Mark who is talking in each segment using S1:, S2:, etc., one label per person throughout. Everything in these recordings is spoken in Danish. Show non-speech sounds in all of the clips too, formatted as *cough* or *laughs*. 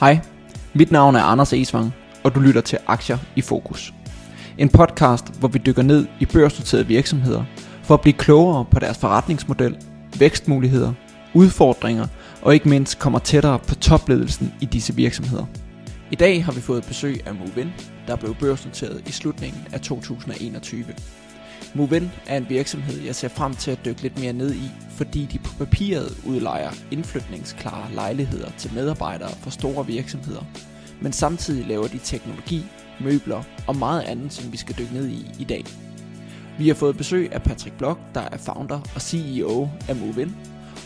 S1: Hej, mit navn er Anders Esvang, og du lytter til Aktier i Fokus. En podcast, hvor vi dykker ned i børsnoterede virksomheder for at blive klogere på deres forretningsmodel, vækstmuligheder, udfordringer og ikke mindst kommer tættere på topledelsen i disse virksomheder. I dag har vi fået besøg af Movin, der blev børsnoteret i slutningen af 2021. Movin er en virksomhed, jeg ser frem til at dykke lidt mere ned i, fordi de på papiret udlejer indflytningsklare lejligheder til medarbejdere for store virksomheder, men samtidig laver de teknologi, møbler og meget andet, som vi skal dykke ned i i dag. Vi har fået besøg af Patrick Blok, der er founder og CEO af Movin,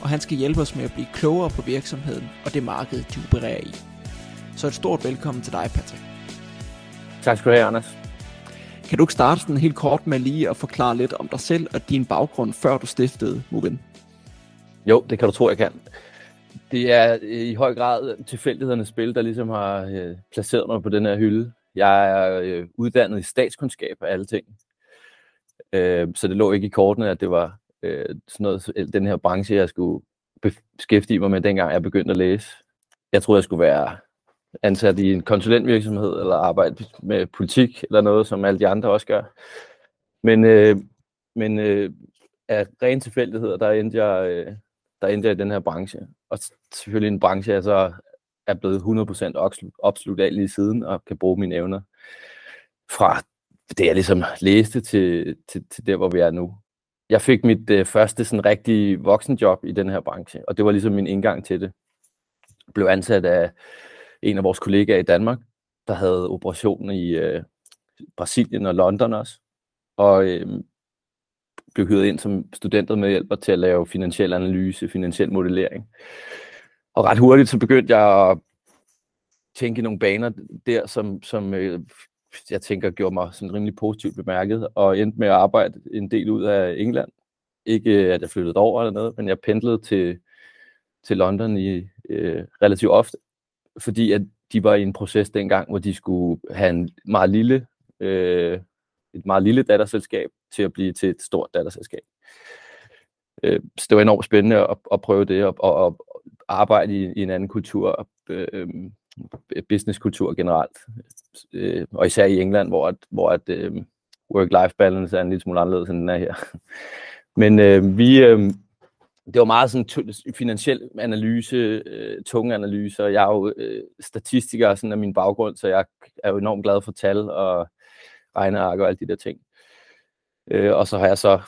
S1: og han skal hjælpe os med at blive klogere på virksomheden og det marked, de opererer i. Så et stort velkommen til dig, Patrick.
S2: Tak skal du have, Anders.
S1: Kan du ikke starte sådan helt kort med lige at forklare lidt om dig selv og din baggrund, før du stiftede Movin?
S2: Jo, det kan du tro, jeg kan. Det er øh, i høj grad tilfældighedernes spil, der ligesom har øh, placeret mig på den her hylde. Jeg er øh, uddannet i statskundskab og alle ting. Øh, så det lå ikke i kortene, at det var øh, sådan noget, øh, den her branche, jeg skulle beskæftige mig med, dengang jeg begyndte at læse. Jeg troede, jeg skulle være ansat i en konsulentvirksomhed, eller arbejde med politik, eller noget, som alle de andre også gør. Men, øh, men øh, af ren tilfældighed, der endte, jeg, øh, der endte jeg i den her branche. Og selvfølgelig en branche, jeg så er blevet 100% opslugt af lige siden, og kan bruge mine evner fra det, jeg ligesom læste, til, til, til der, hvor vi er nu. Jeg fik mit øh, første sådan rigtige voksenjob i den her branche, og det var ligesom min indgang til det. Jeg blev ansat af en af vores kollegaer i Danmark, der havde operationen i øh, Brasilien og London også, og øh, blev hyret ind som studenter med hjælper til at lave finansiel analyse, finansiel modellering. Og ret hurtigt så begyndte jeg at tænke nogle baner der, som, som øh, jeg tænker gjorde mig sådan rimelig positivt bemærket, og endte med at arbejde en del ud af England. Ikke øh, at jeg flyttede over eller noget, men jeg pendlede til, til London i øh, relativt ofte, fordi at de var i en proces dengang, hvor de skulle have en meget lille, øh, et meget lille datterselskab til at blive til et stort datterselskab. Øh, så det var enormt spændende at, at prøve det og, og, og arbejde i, i en anden kultur, øh, businesskultur generelt, øh, og især i England, hvor, at, hvor at, øh, work-life balance er en lille smule anderledes, end den er her. Men øh, vi, øh, det var meget sådan finansiel analyse, øh, tunge analyser. Jeg er jo øh, statistiker sådan af min baggrund, så jeg er jo enormt glad for tal og regneark og alle de der ting. Øh, og så har jeg så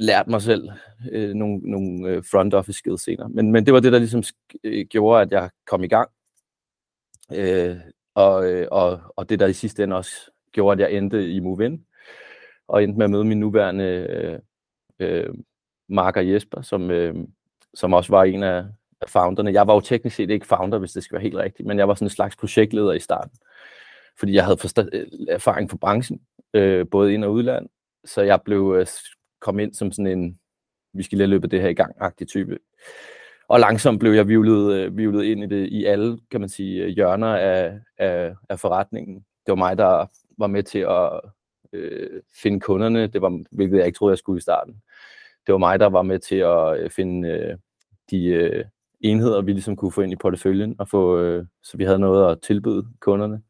S2: lært mig selv øh, nogle, nogle øh, front office skills senere. Men, men det var det, der ligesom øh, gjorde, at jeg kom i gang. Øh, og, øh, og, og det, der i sidste ende også gjorde, at jeg endte i MoveIn, og endte med at møde min nuværende øh, øh, Marker Jesper, som, øh, som også var en af, af founderne. Jeg var jo teknisk set ikke founder, hvis det skal være helt rigtigt, men jeg var sådan en slags projektleder i starten, fordi jeg havde forsta- øh, erfaring fra branchen, øh, både ind- og udland, så jeg blev øh, kom ind som sådan en, vi skal lige løbe det her i gang-agtig type. Og langsomt blev jeg vivlet, øh, vivlet ind i det i alle, kan man sige, øh, hjørner af, af, af forretningen. Det var mig, der var med til at øh, finde kunderne, det var, hvilket jeg ikke troede, jeg skulle i starten det var mig, der var med til at øh, finde øh, de øh, enheder, vi ligesom kunne få ind i porteføljen, og få, øh, så vi havde noget at tilbyde kunderne.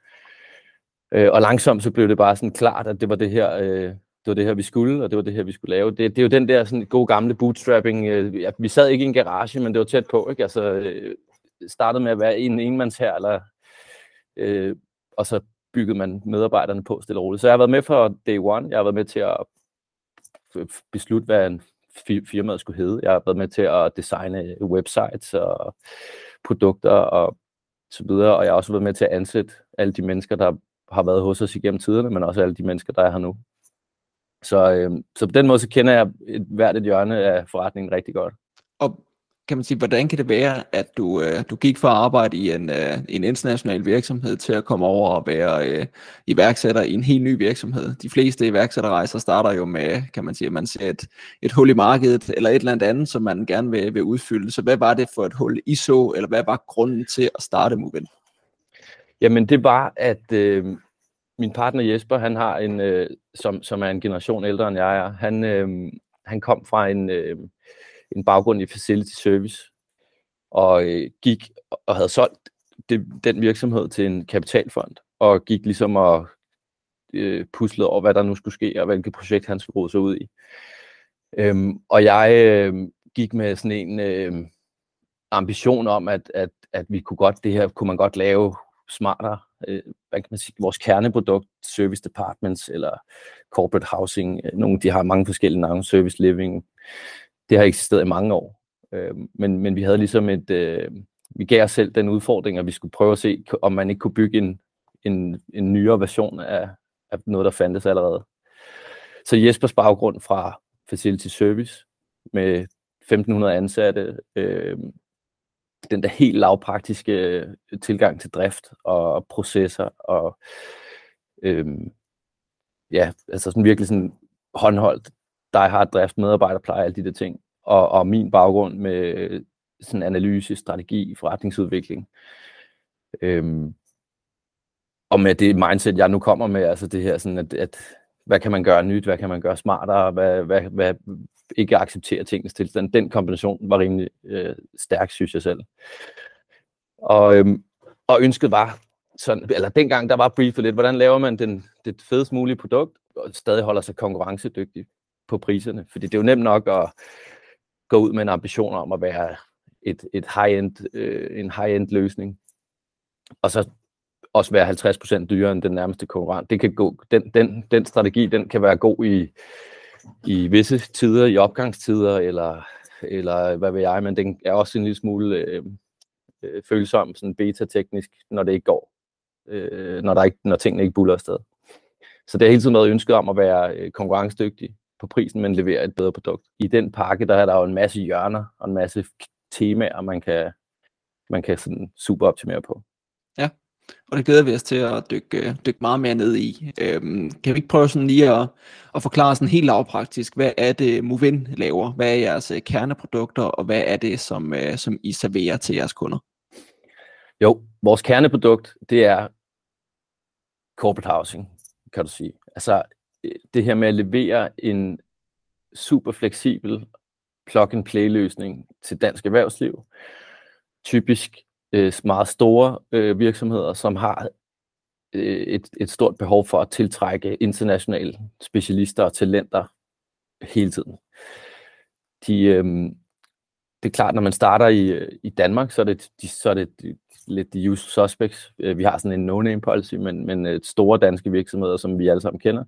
S2: Øh, og langsomt så blev det bare sådan klart, at det var det her, øh, det var det her, vi skulle, og det var det her, vi skulle lave. Det, det er jo den der sådan gode gamle bootstrapping. Øh, vi sad ikke i en garage, men det var tæt på. Ikke? Altså, øh, startede med at være en enmands her, eller, øh, og så byggede man medarbejderne på stille og roligt. Så jeg har været med fra day one. Jeg har været med til at øh, beslutte, hvad en firmaet skulle hedde. Jeg har været med til at designe websites og produkter og så videre, og jeg har også været med til at ansætte alle de mennesker, der har været hos os igennem tiderne, men også alle de mennesker, der er her nu. Så, øh, så på den måde så kender jeg et, hvert et hjørne af forretningen rigtig godt.
S1: Og kan man sige, hvordan kan det være, at du, øh, du gik fra at arbejde i en, øh, en international virksomhed til at komme over og være øh, iværksætter i en helt ny virksomhed? De fleste iværksætterrejser starter jo med, kan man sige, at man ser et, et hul i markedet, eller et eller andet, som man gerne vil, vil udfylde. Så hvad var det for et hul, I så, eller hvad var grunden til at starte Movin?
S2: Jamen det var, at øh, min partner Jesper, han har en, øh, som, som er en generation ældre end jeg er, han, øh, han kom fra en... Øh, en baggrund i facility service. og øh, gik og havde solgt det, den virksomhed til en kapitalfond, og gik ligesom og øh, puslede over, hvad der nu skulle ske, og hvilket projekt han skulle rode sig ud i. Øhm, og jeg øh, gik med sådan en øh, ambition om, at, at, at vi kunne godt, det her kunne man godt lave smartere, øh, hvad kan man sige, vores kerneprodukt, service departments eller corporate housing, øh, nogle, de har mange forskellige navne, service living, det har eksisteret i mange år. Øh, men, men vi havde ligesom et, øh, vi gav os selv den udfordring, at vi skulle prøve at se, om man ikke kunne bygge en, en, en nyere version af, af noget, der fandtes allerede. Så Jespers baggrund fra Facility Service med 1500 ansatte, øh, den der helt lavpraktiske øh, tilgang til drift og processer og øh, ja, altså sådan virkelig sådan håndholdt, der har drift, medarbejderpleje, alle de der ting. Og, og min baggrund med øh, sådan analyse, strategi, forretningsudvikling. Øhm, og med det mindset, jeg nu kommer med, altså det her sådan, at, at hvad kan man gøre nyt, hvad kan man gøre smartere, hvad, hvad, hvad ikke acceptere tingens tilstand. Den kombination var rimelig øh, stærk, synes jeg selv. Og, øhm, og ønsket var, sådan, eller dengang der var briefet lidt, hvordan laver man den, det fedest mulige produkt, og stadig holder sig konkurrencedygtig på priserne. Fordi det er jo nemt nok at gå ud med en ambition om at være et, et high-end, øh, en high-end løsning, og så også være 50% dyrere end den nærmeste konkurrent. Det kan gå, den, den, den strategi, den kan være god i, i visse tider, i opgangstider, eller, eller hvad ved jeg, men den er også en lille smule øh, øh, følsom, sådan beta-teknisk, når det ikke går, øh, når, der ikke, når tingene ikke buller afsted. Så det har hele tiden været ønsket om at være øh, konkurrencedygtig på prisen, men levere et bedre produkt. I den pakke, der er der jo en masse hjørner og en masse temaer, man kan, man kan sådan super optimere på.
S1: Ja, og det glæder vi os til at dykke, dykke meget mere ned i. Øhm, kan vi ikke prøve sådan lige at, at forklare sådan helt lavpraktisk, hvad er det Movin laver? Hvad er jeres øh, kerneprodukter, og hvad er det, som, øh, som I serverer til jeres kunder?
S2: Jo, vores kerneprodukt, det er corporate housing, kan du sige. Altså det her med at levere en super fleksibel plug-and-play løsning til dansk erhvervsliv. Typisk øh, meget store øh, virksomheder, som har øh, et, et stort behov for at tiltrække internationale specialister og talenter hele tiden. De, øh, det er klart, når man starter i, øh, i Danmark, så er det, de, så er det lidt de usual suspects. Øh, vi har sådan en no-name policy, men, men øh, store danske virksomheder, som vi alle sammen kender,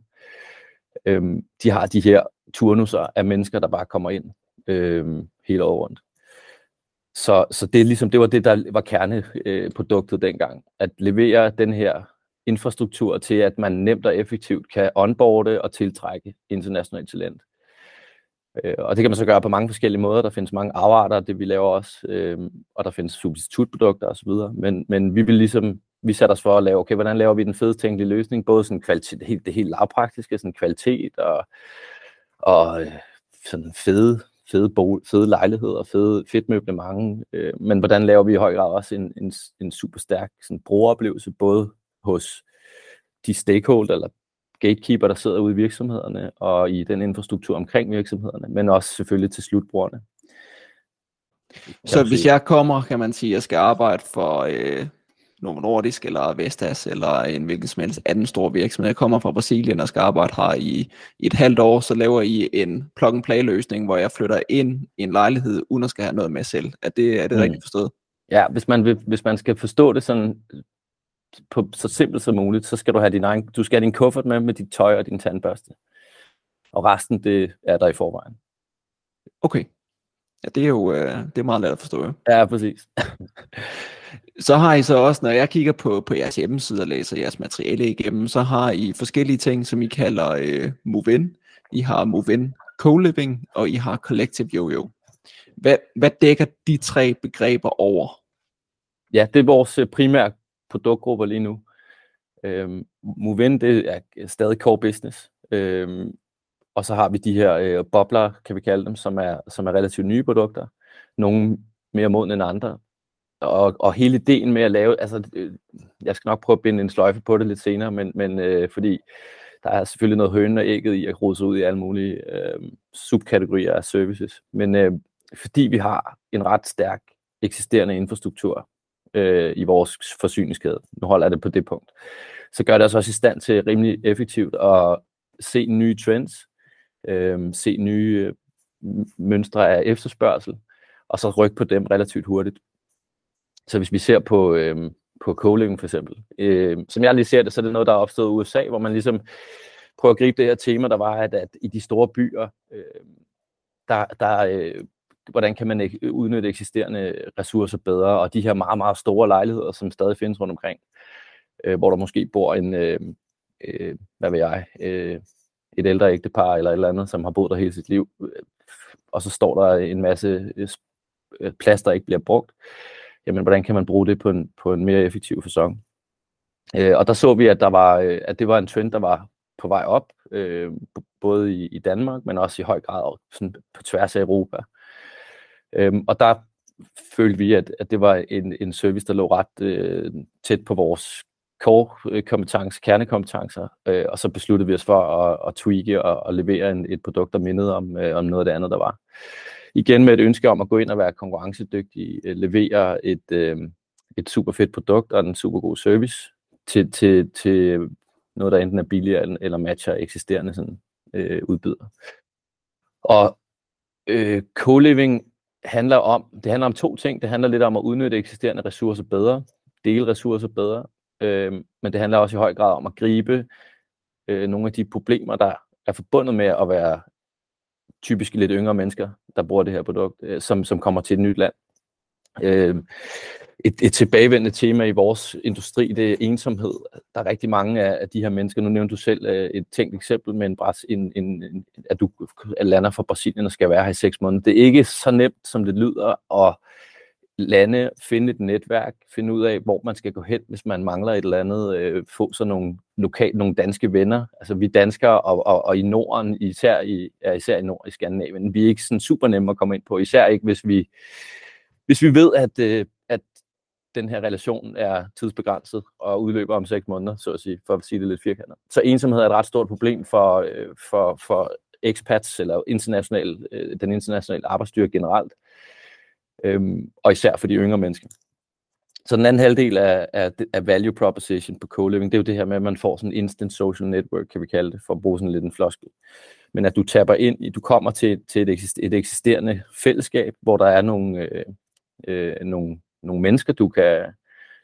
S2: øhm, de har de her turnuser af mennesker, der bare kommer ind øhm, hele året rundt. Så, så det, er ligesom, det var det, der var kerneproduktet øh, dengang. At levere den her infrastruktur til, at man nemt og effektivt kan onboarde og tiltrække internationalt talent. Øh, Øh, og det kan man så gøre på mange forskellige måder. Der findes mange afarter, det vi laver også, øh, og der findes substitutprodukter osv. Men, men vi vil ligesom, vi satte os for at lave, okay, hvordan laver vi den fedest tænkelige løsning? Både sådan kvalitet, det helt, det helt lavpraktiske, sådan kvalitet og, og øh, sådan fede fede, bo, fede lejligheder, fede, fedt møblement, øh, men hvordan laver vi i høj grad også en, en, en super stærk sådan, brugeroplevelse, både hos de stakeholder eller gatekeeper, der sidder ude i virksomhederne, og i den infrastruktur omkring virksomhederne, men også selvfølgelig til slutbrugerne.
S1: Så hvis jeg kommer, kan man sige, at jeg skal arbejde for øh, Novo Nordisk eller Vestas eller en hvilken som helst anden stor virksomhed. Jeg kommer fra Brasilien og skal arbejde her i, i et halvt år, så laver I en plug-and-play løsning, hvor jeg flytter ind i en lejlighed, uden at skal have noget med selv. Er det, er det mm. rigtigt forstået?
S2: Ja, hvis man, vil, hvis man skal forstå det sådan på så simpelt som muligt, så skal du have din egen, du skal have din kuffert med, med dit tøj og din tandbørste. Og resten, det er der i forvejen.
S1: Okay. Ja, det er jo øh, det er meget let at forstå. Ja,
S2: præcis.
S1: så har I så også, når jeg kigger på, på jeres hjemmeside og læser jeres materiale igennem, så har I forskellige ting, som I kalder øh, Move-In. I har Move-In Co-Living, og I har Collective Yo-Yo. Hvad, hvad dækker de tre begreber over?
S2: Ja, det er vores primære produktgrupper lige nu. Øhm, Movin, det er stadig core business. Øhm, og så har vi de her øh, bobler, kan vi kalde dem, som er, som er relativt nye produkter. Nogle mere modne end andre. Og, og hele ideen med at lave, altså øh, jeg skal nok prøve at binde en sløjfe på det lidt senere, men, men øh, fordi der er selvfølgelig noget høne og ægget i at rode sig ud i alle mulige øh, subkategorier af services. Men øh, fordi vi har en ret stærk eksisterende infrastruktur øh, i vores forsyningskæde. Nu holder jeg det på det punkt. Så gør det os også i stand til rimelig effektivt at se nye trends, øh, se nye øh, mønstre af efterspørgsel, og så rykke på dem relativt hurtigt. Så hvis vi ser på, øh, på co for eksempel, øh, som jeg lige ser det, så er det noget, der er opstået i USA, hvor man ligesom prøver at gribe det her tema, der var, at, at i de store byer, øh, der, der øh, hvordan kan man udnytte eksisterende ressourcer bedre, og de her meget, meget store lejligheder, som stadig findes rundt omkring, øh, hvor der måske bor en, øh, øh, hvad ved jeg, øh, et ældre ægtepar eller et eller andet, som har boet der hele sit liv, øh, og så står der en masse øh, øh, plads, der ikke bliver brugt, jamen hvordan kan man bruge det på en, på en mere effektiv fasong? Øh, og der så vi, at, der var, at det var en trend, der var på vej op, øh, både i, i Danmark, men også i høj grad sådan på tværs af Europa. Øhm, og der følte vi, at, at det var en, en service, der lå ret øh, tæt på vores core-kompetence, øh, kernekompetencer, øh, og så besluttede vi os for at, at tweake og, at levere en, et produkt, der mindede om, øh, om noget af det andet, der var. Igen med et ønske om at gå ind og være konkurrencedygtig, øh, levere et, øh, et super fedt produkt og en super god service til, til, til noget, der enten er billigere eller matcher eksisterende sådan, øh, udbyder. Og øh, co-living handler om, det handler om to ting. Det handler lidt om at udnytte eksisterende ressourcer bedre, dele ressourcer bedre, øh, men det handler også i høj grad om at gribe øh, nogle af de problemer, der er forbundet med at være typisk lidt yngre mennesker, der bruger det her produkt, øh, som, som kommer til et nyt land. Øh, et, et tilbagevendende tema i vores industri, det er ensomhed. Der er rigtig mange af, af de her mennesker, nu nævnte du selv øh, et tænkt eksempel med en, en, en, en, at du lander fra Brasilien og skal være her i seks måneder. Det er ikke så nemt, som det lyder, at lande, finde et netværk, finde ud af, hvor man skal gå hen, hvis man mangler et eller andet, øh, få sådan nogle, lokal, nogle danske venner. Altså vi danskere, og, og, og i Norden, især i, ja, især i Nord i Skandinavien, vi er ikke sådan super nemme at komme ind på, især ikke hvis vi, hvis vi ved, at, øh, at den her relation er tidsbegrænset og udløber om seks måneder, så at sige, for at sige det lidt firkantet. Så ensomhed er et ret stort problem for, øh, for, for expats eller international, øh, den internationale arbejdsstyrke generelt, øhm, og især for de yngre mennesker. Så den anden halvdel af, af, af value proposition på co-living, det er jo det her med, at man får sådan en instant social network, kan vi kalde det, for at bruge sådan lidt en floskel. Men at du tapper ind i, du kommer til, til et, et eksisterende fællesskab, hvor der er nogle, øh, øh, nogle nogle mennesker, du kan,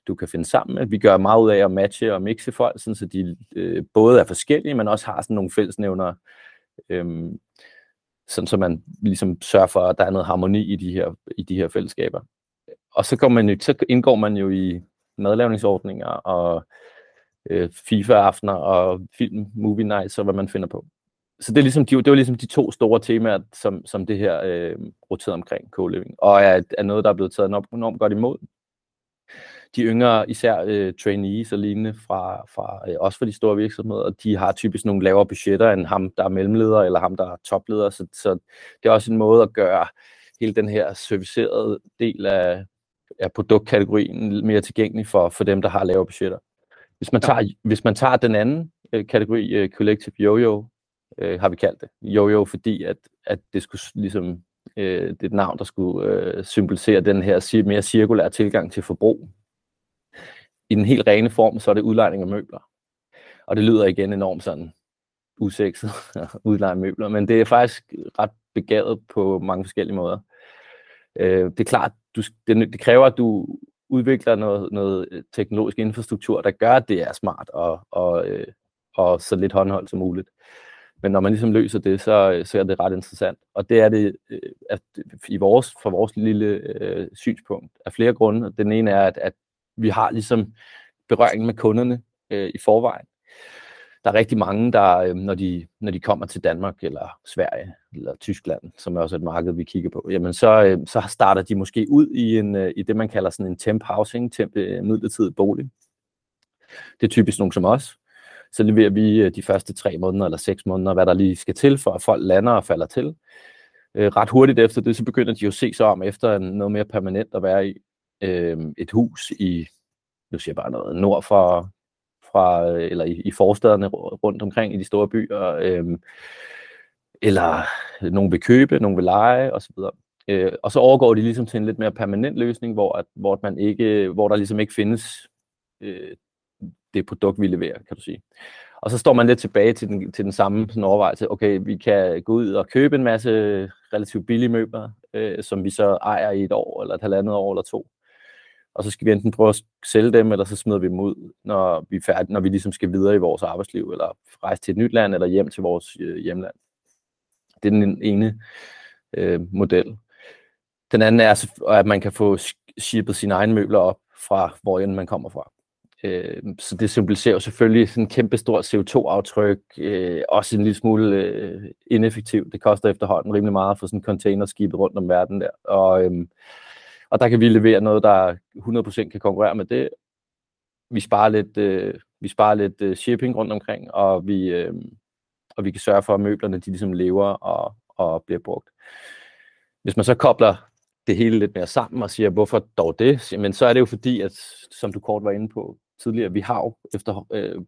S2: du kan finde sammen med. Vi gør meget ud af at matche og mixe folk, sådan, så de øh, både er forskellige, men også har sådan nogle fællesnævner, øh, sådan så man ligesom sørger for, at der er noget harmoni i de her, i de her fællesskaber. Og så, går man jo, så indgår man jo i madlavningsordninger og øh, FIFA-aftener og film, movie nights og hvad man finder på. Så det, er ligesom de, det var ligesom de to store temaer, som, som det her øh, roterede omkring co-living, og er, er noget, der er blevet taget enormt, enormt godt imod. De yngre, især øh, trainees og lignende, fra, fra, øh, også fra de store virksomheder, de har typisk nogle lavere budgetter end ham, der er mellemleder, eller ham, der er topleder, så, så det er også en måde at gøre hele den her servicerede del af, af produktkategorien mere tilgængelig for, for dem, der har lavere budgetter. Hvis man tager, hvis man tager den anden øh, kategori, øh, Collective Yo-Yo, øh, har vi kaldt det. Jo-jo, fordi at, at det skulle ligesom, øh, det er et navn, der skulle øh, symbolisere den her mere cirkulære tilgang til forbrug. I den helt rene form, så er det udlejning af møbler. Og det lyder igen enormt sådan usekset, *laughs* udleje møbler, men det er faktisk ret begavet på mange forskellige måder. Øh, det er klart, du, det, det kræver, at du udvikler noget, noget øh, teknologisk infrastruktur, der gør, at det er smart og, og, øh, og så lidt håndholdt som muligt. Men når man ligesom løser det, så, øh, så er det ret interessant. Og det er det øh, at i vores, fra vores lille øh, synspunkt af flere grunde. Den ene er, at, at vi har ligesom berøring med kunderne øh, i forvejen. Der er rigtig mange, der, øh, når, de, når de kommer til Danmark eller Sverige eller Tyskland, som er også et marked, vi kigger på, jamen så, øh, så starter de måske ud i, en, øh, i det, man kalder sådan en temp housing, temp øh, midlertidig bolig. Det er typisk nogen som os, så leverer vi øh, de første tre måneder eller seks måneder, hvad der lige skal til, for at folk lander og falder til. Øh, ret hurtigt efter det, så begynder de jo at se sig om efter noget mere permanent at være i. Øh, et hus i, nu siger jeg bare noget, nord for, fra, øh, eller i, i forstederne rundt omkring i de store byer, øh, eller nogen vil købe, nogen vil lege osv. Øh, og så overgår de ligesom til en lidt mere permanent løsning, hvor, at, hvor, man ikke, hvor der ligesom ikke findes øh, det produkt, vi leverer, kan du sige. Og så står man lidt tilbage til den, til den samme sådan overvejelse. Okay, vi kan gå ud og købe en masse relativt billige møbler, øh, som vi så ejer i et år, eller et halvandet år, eller to. Og så skal vi enten prøve at sælge dem, eller så smider vi dem ud, når vi, er færdige, når vi ligesom skal videre i vores arbejdsliv, eller rejse til et nyt land, eller hjem til vores øh, hjemland. Det er den ene øh, model. Den anden er, at man kan få shippet sine egne møbler op fra, hvor end man kommer fra. Øh, så det symboliserer jo selvfølgelig sådan en kæmpe stor CO2-aftryk, øh, også en lille smule øh, ineffektivt. Det koster efterhånden rimelig meget at få sådan en containerskibet rundt om verden der. Og, øh, og der kan vi levere noget, der 100% kan konkurrere med det. Vi sparer lidt, øh, vi sparer lidt øh, shipping rundt omkring, og vi, øh, og vi kan sørge for, at møblerne de ligesom lever og, og bliver brugt. Hvis man så kobler det hele lidt mere sammen og siger, hvorfor dog det? Men så er det jo fordi, at som du kort var inde på tidligere, vi har jo efter øh,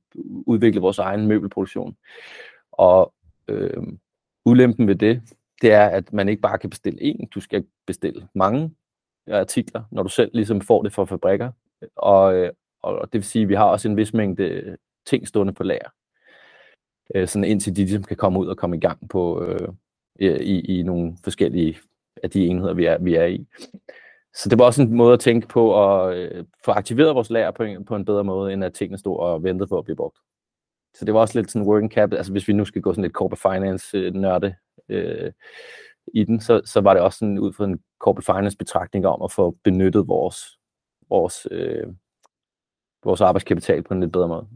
S2: udviklet vores egen møbelproduktion. Og øh, ulempen ved det, det er, at man ikke bare kan bestille én, du skal bestille mange øh, artikler, når du selv ligesom får det fra fabrikker. Og, øh, og det vil sige, at vi har også en vis mængde ting stående på lager. Øh, sådan indtil de ligesom kan komme ud og komme i gang på, øh, i, i nogle forskellige af de enheder, vi er, vi er i. Så det var også en måde at tænke på at øh, få aktiveret vores lager på en, på en bedre måde, end at tingene stod og ventede på at blive brugt. Så det var også lidt sådan working capital, altså hvis vi nu skal gå sådan lidt corporate finance-nørde øh, øh, i den, så, så var det også sådan ud fra en corporate finance betragtning om at få benyttet vores, vores, øh, vores arbejdskapital på en lidt bedre måde.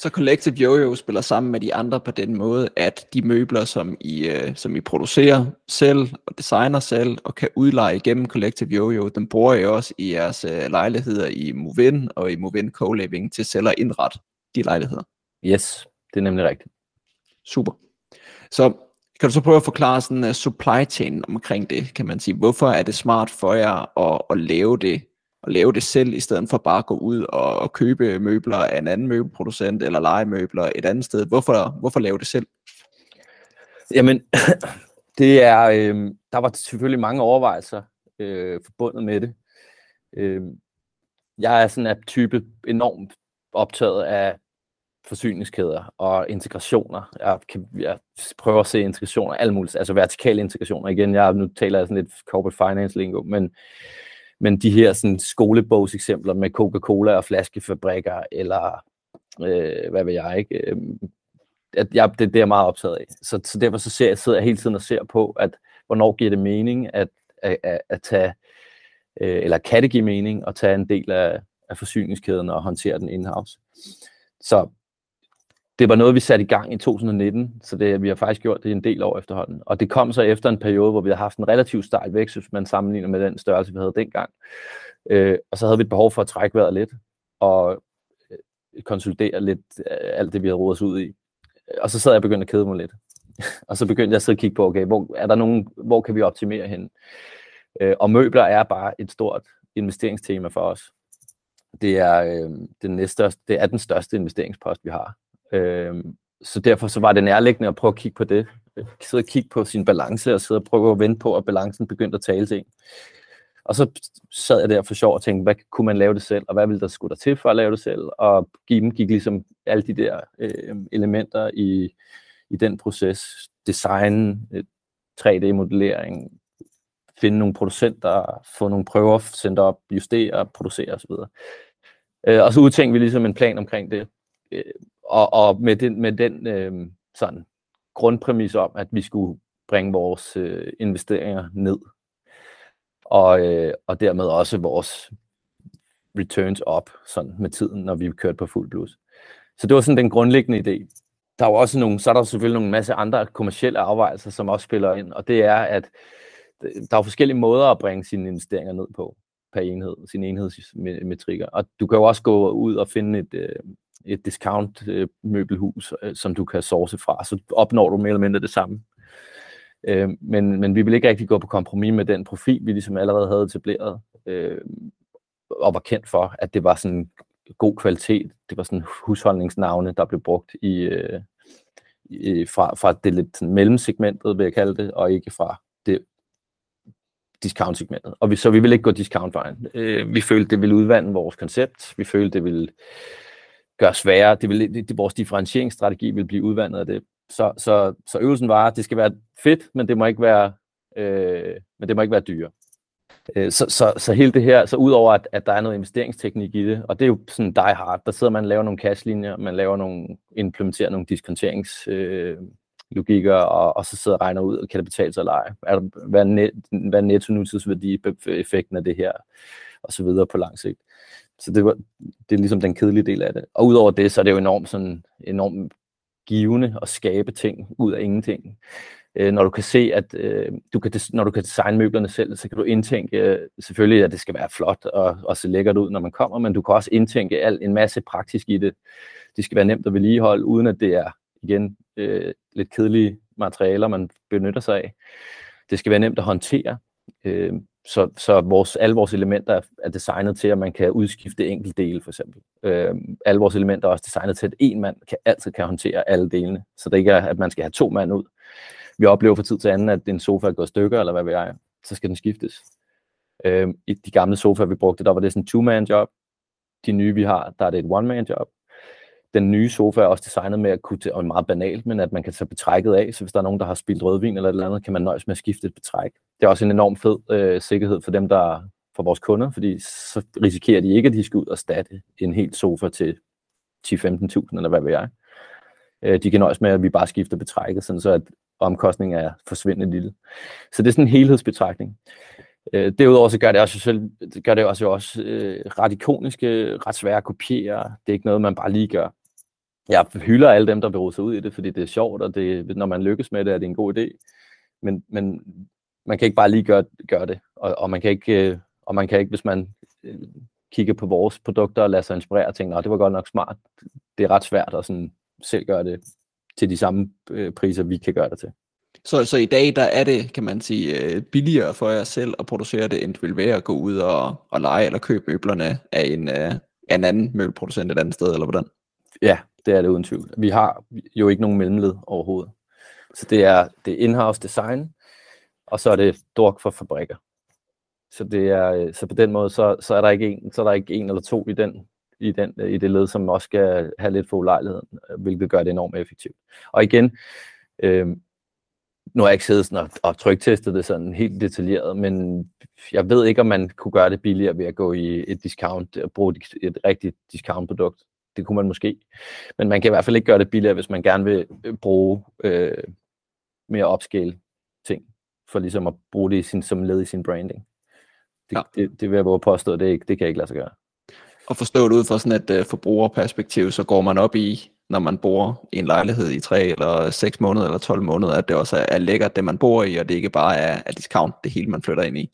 S1: Så Collective Yo-Yo spiller sammen med de andre på den måde, at de møbler, som I, øh, som I producerer selv og designer selv og kan udleje igennem Collective Yo-Yo, den bruger I også i jeres øh, lejligheder i Movin og i Movin Co-Living til selv at indrette de lejligheder.
S2: Yes, det er nemlig rigtigt.
S1: Super. Så kan du så prøve at forklare sådan uh, supply chain omkring det, kan man sige. Hvorfor er det smart for jer at, at lave det at lave det selv, i stedet for bare at gå ud og, og købe møbler af en anden møbelproducent, eller lege møbler et andet sted. Hvorfor, hvorfor lave det selv?
S2: Jamen, *clears throat* det er, øh, der var selvfølgelig mange overvejelser øh, forbundet med det. Øh, jeg er sådan en type enormt optaget af forsyningskæder og integrationer. Jeg, kan, jeg prøver at se integrationer, alle mulige, altså vertikale integrationer. Igen, jeg, nu taler jeg sådan lidt corporate finance lingo, men men de her sådan, skolebogseksempler med Coca-Cola og flaskefabrikker, eller øh, hvad ved jeg ikke, øh, at jeg, det, det er jeg meget optaget af. Så, så derfor så ser jeg, sidder jeg hele tiden og ser på, at hvornår giver det mening at, at, at, at tage, øh, eller kan det give mening at tage en del af, af forsyningskæden og håndtere den in-house. Så det var noget, vi satte i gang i 2019, så det, vi har faktisk gjort det en del år efterhånden. Og det kom så efter en periode, hvor vi havde haft en relativt stejl vækst, hvis man sammenligner med den størrelse, vi havde dengang. Øh, og så havde vi et behov for at trække vejret lidt, og øh, konsolidere lidt øh, alt det, vi havde rodet os ud i. Og så sad jeg og begyndte at kede mig lidt. *laughs* og så begyndte jeg at sidde og kigge på, okay, hvor, er der nogen, hvor kan vi optimere hen? Øh, og møbler er bare et stort investeringstema for os. Det er, øh, den næststørste, det er den største investeringspost, vi har. Øh, så derfor så var det nærliggende at prøve at kigge på det. Sidde og kigge på sin balance og sidde og prøve at vente på, at balancen begyndte at tale til en. Og så sad jeg der for sjov og tænkte, hvad kunne man lave det selv, og hvad ville der skulle der til for at lave det selv? Og Given gik ligesom alle de der øh, elementer i, i den proces. Design, øh, 3D-modellering, finde nogle producenter, få nogle prøver sendt op, justere, producere osv. Øh, og så udtænkte vi ligesom en plan omkring det. Øh, og, og med den, med den øh, sådan grundpræmis om, at vi skulle bringe vores øh, investeringer ned, og, øh, og dermed også vores returns op sådan med tiden, når vi kørte på fuld blus. Så det var sådan den grundlæggende idé. Der er jo også nogle, så er der selvfølgelig nogle masse andre kommersielle afvejelser, som også spiller ind, og det er, at der er forskellige måder at bringe sine investeringer ned på per enhed, sin enhedsmetrikker. Og du kan jo også gå ud og finde et, øh, et discount øh, møbelhus, øh, som du kan source fra, så opnår du mere eller mindre det samme. Øh, men, men vi vil ikke rigtig gå på kompromis med den profil, vi ligesom allerede havde etableret, øh, og var kendt for, at det var sådan god kvalitet. Det var sådan husholdningsnavne, der blev brugt i, øh, i fra, fra det lidt mellemsegmentet, vil jeg kalde det, og ikke fra det discount-segmentet. Og vi, så vi vil ikke gå discount-vejen. Øh, vi følte, det ville udvande vores koncept. Vi følte, det ville gør sværere. Det vil, det, det, vores differentieringsstrategi vil blive udvandet af det. Så, så, så øvelsen var, at det skal være fedt, men det må ikke være, øh, men det må ikke være dyre. Øh, så, så, så hele det her, så udover at, at der er noget investeringsteknik i det, og det er jo sådan die hard, der sidder man og laver nogle cashlinjer, man laver nogle, implementerer nogle diskonteringslogikker, øh, logikker, og, og så sidder og regner ud, kan det betale sig eller ej? Er der, hvad, er net, hvad er netto nutidsværdi effekten af det her? Og så videre på lang sigt. Så det, var, det er ligesom den kedelige del af det. Og udover det, så er det jo enormt, sådan, enormt givende at skabe ting ud af ingenting. Øh, når du kan se, at øh, du kan, når du kan designe møblerne selv, så kan du indtænke, øh, selvfølgelig at det skal være flot og, og se lækkert ud, når man kommer, men du kan også indtænke al, en masse praktisk i det. Det skal være nemt at vedligeholde, uden at det er, igen, øh, lidt kedelige materialer, man benytter sig af. Det skal være nemt at håndtere. Øh, så, så vores, alle vores elementer er designet til, at man kan udskifte enkelte dele, for eksempel. Øh, alle vores elementer er også designet til, at en mand kan, altid kan håndtere alle delene, så det ikke er, at man skal have to mand ud. Vi oplever for tid til anden, at en sofa går stykker, eller hvad ved jeg, så skal den skiftes. Øh, I de gamle sofaer, vi brugte, der var det sådan en two-man job. De nye, vi har, der er det et one-man job den nye sofa er også designet med at kunne, og meget banalt, men at man kan tage betrækket af, så hvis der er nogen, der har spildt rødvin eller et eller andet, kan man nøjes med at skifte et betræk. Det er også en enorm fed øh, sikkerhed for dem, der for vores kunder, fordi så risikerer de ikke, at de skal ud og statte en helt sofa til 10-15.000 eller hvad ved jeg. Øh, de kan nøjes med, at vi bare skifter betrækket, sådan så at omkostningen er forsvindende lille. Så det er sådan en helhedsbetragtning. Øh, derudover så gør det også selv, gør det også, også øh, ret ikoniske, ret svære at kopiere. Det er ikke noget, man bare lige gør jeg hylder alle dem, der vil sig ud i det, fordi det er sjovt, og det, når man lykkes med det, er det en god idé. Men, men man kan ikke bare lige gøre, gøre det, og, og, man kan ikke, øh, og man kan ikke, hvis man øh, kigger på vores produkter og lader sig inspirere og tænker, det var godt nok smart. Det er ret svært at sådan selv gøre det til de samme øh, priser, vi kan gøre det til.
S1: Så, så i dag, der er det, kan man sige, billigere for jer selv at producere det, end det vil være at gå ud og, og lege eller købe møblerne af en, af en anden møbelproducent et andet sted, eller hvordan?
S2: Ja, det er det uden tvivl. Vi har jo ikke nogen mellemled overhovedet. Så det er, det er in-house design, og så er det dork for fabrikker. Så, det er, så på den måde, så, så, er der ikke en, så er der ikke en eller to i, den, i, den, i det led, som også skal have lidt for ulejligheden, hvilket gør det enormt effektivt. Og igen, øh, nu har jeg ikke siddet sådan og, og tryktestet det sådan helt detaljeret, men jeg ved ikke, om man kunne gøre det billigere ved at gå i et discount og bruge et, et rigtigt discount-produkt det kunne man måske. Men man kan i hvert fald ikke gøre det billigere, hvis man gerne vil øh, bruge øh, mere upscale ting, for ligesom at bruge det i sin, som led i sin branding. Det, ja. det, det vil jeg våge påstå, det, det kan jeg ikke lade sig gøre.
S1: Og forstå det ud fra sådan et uh, forbrugerperspektiv, så går man op i, når man bor i en lejlighed i 3 eller 6 måneder eller 12 måneder, at det også er, er lækkert, det man bor i, og det ikke bare er, er discount, det hele man flytter ind i.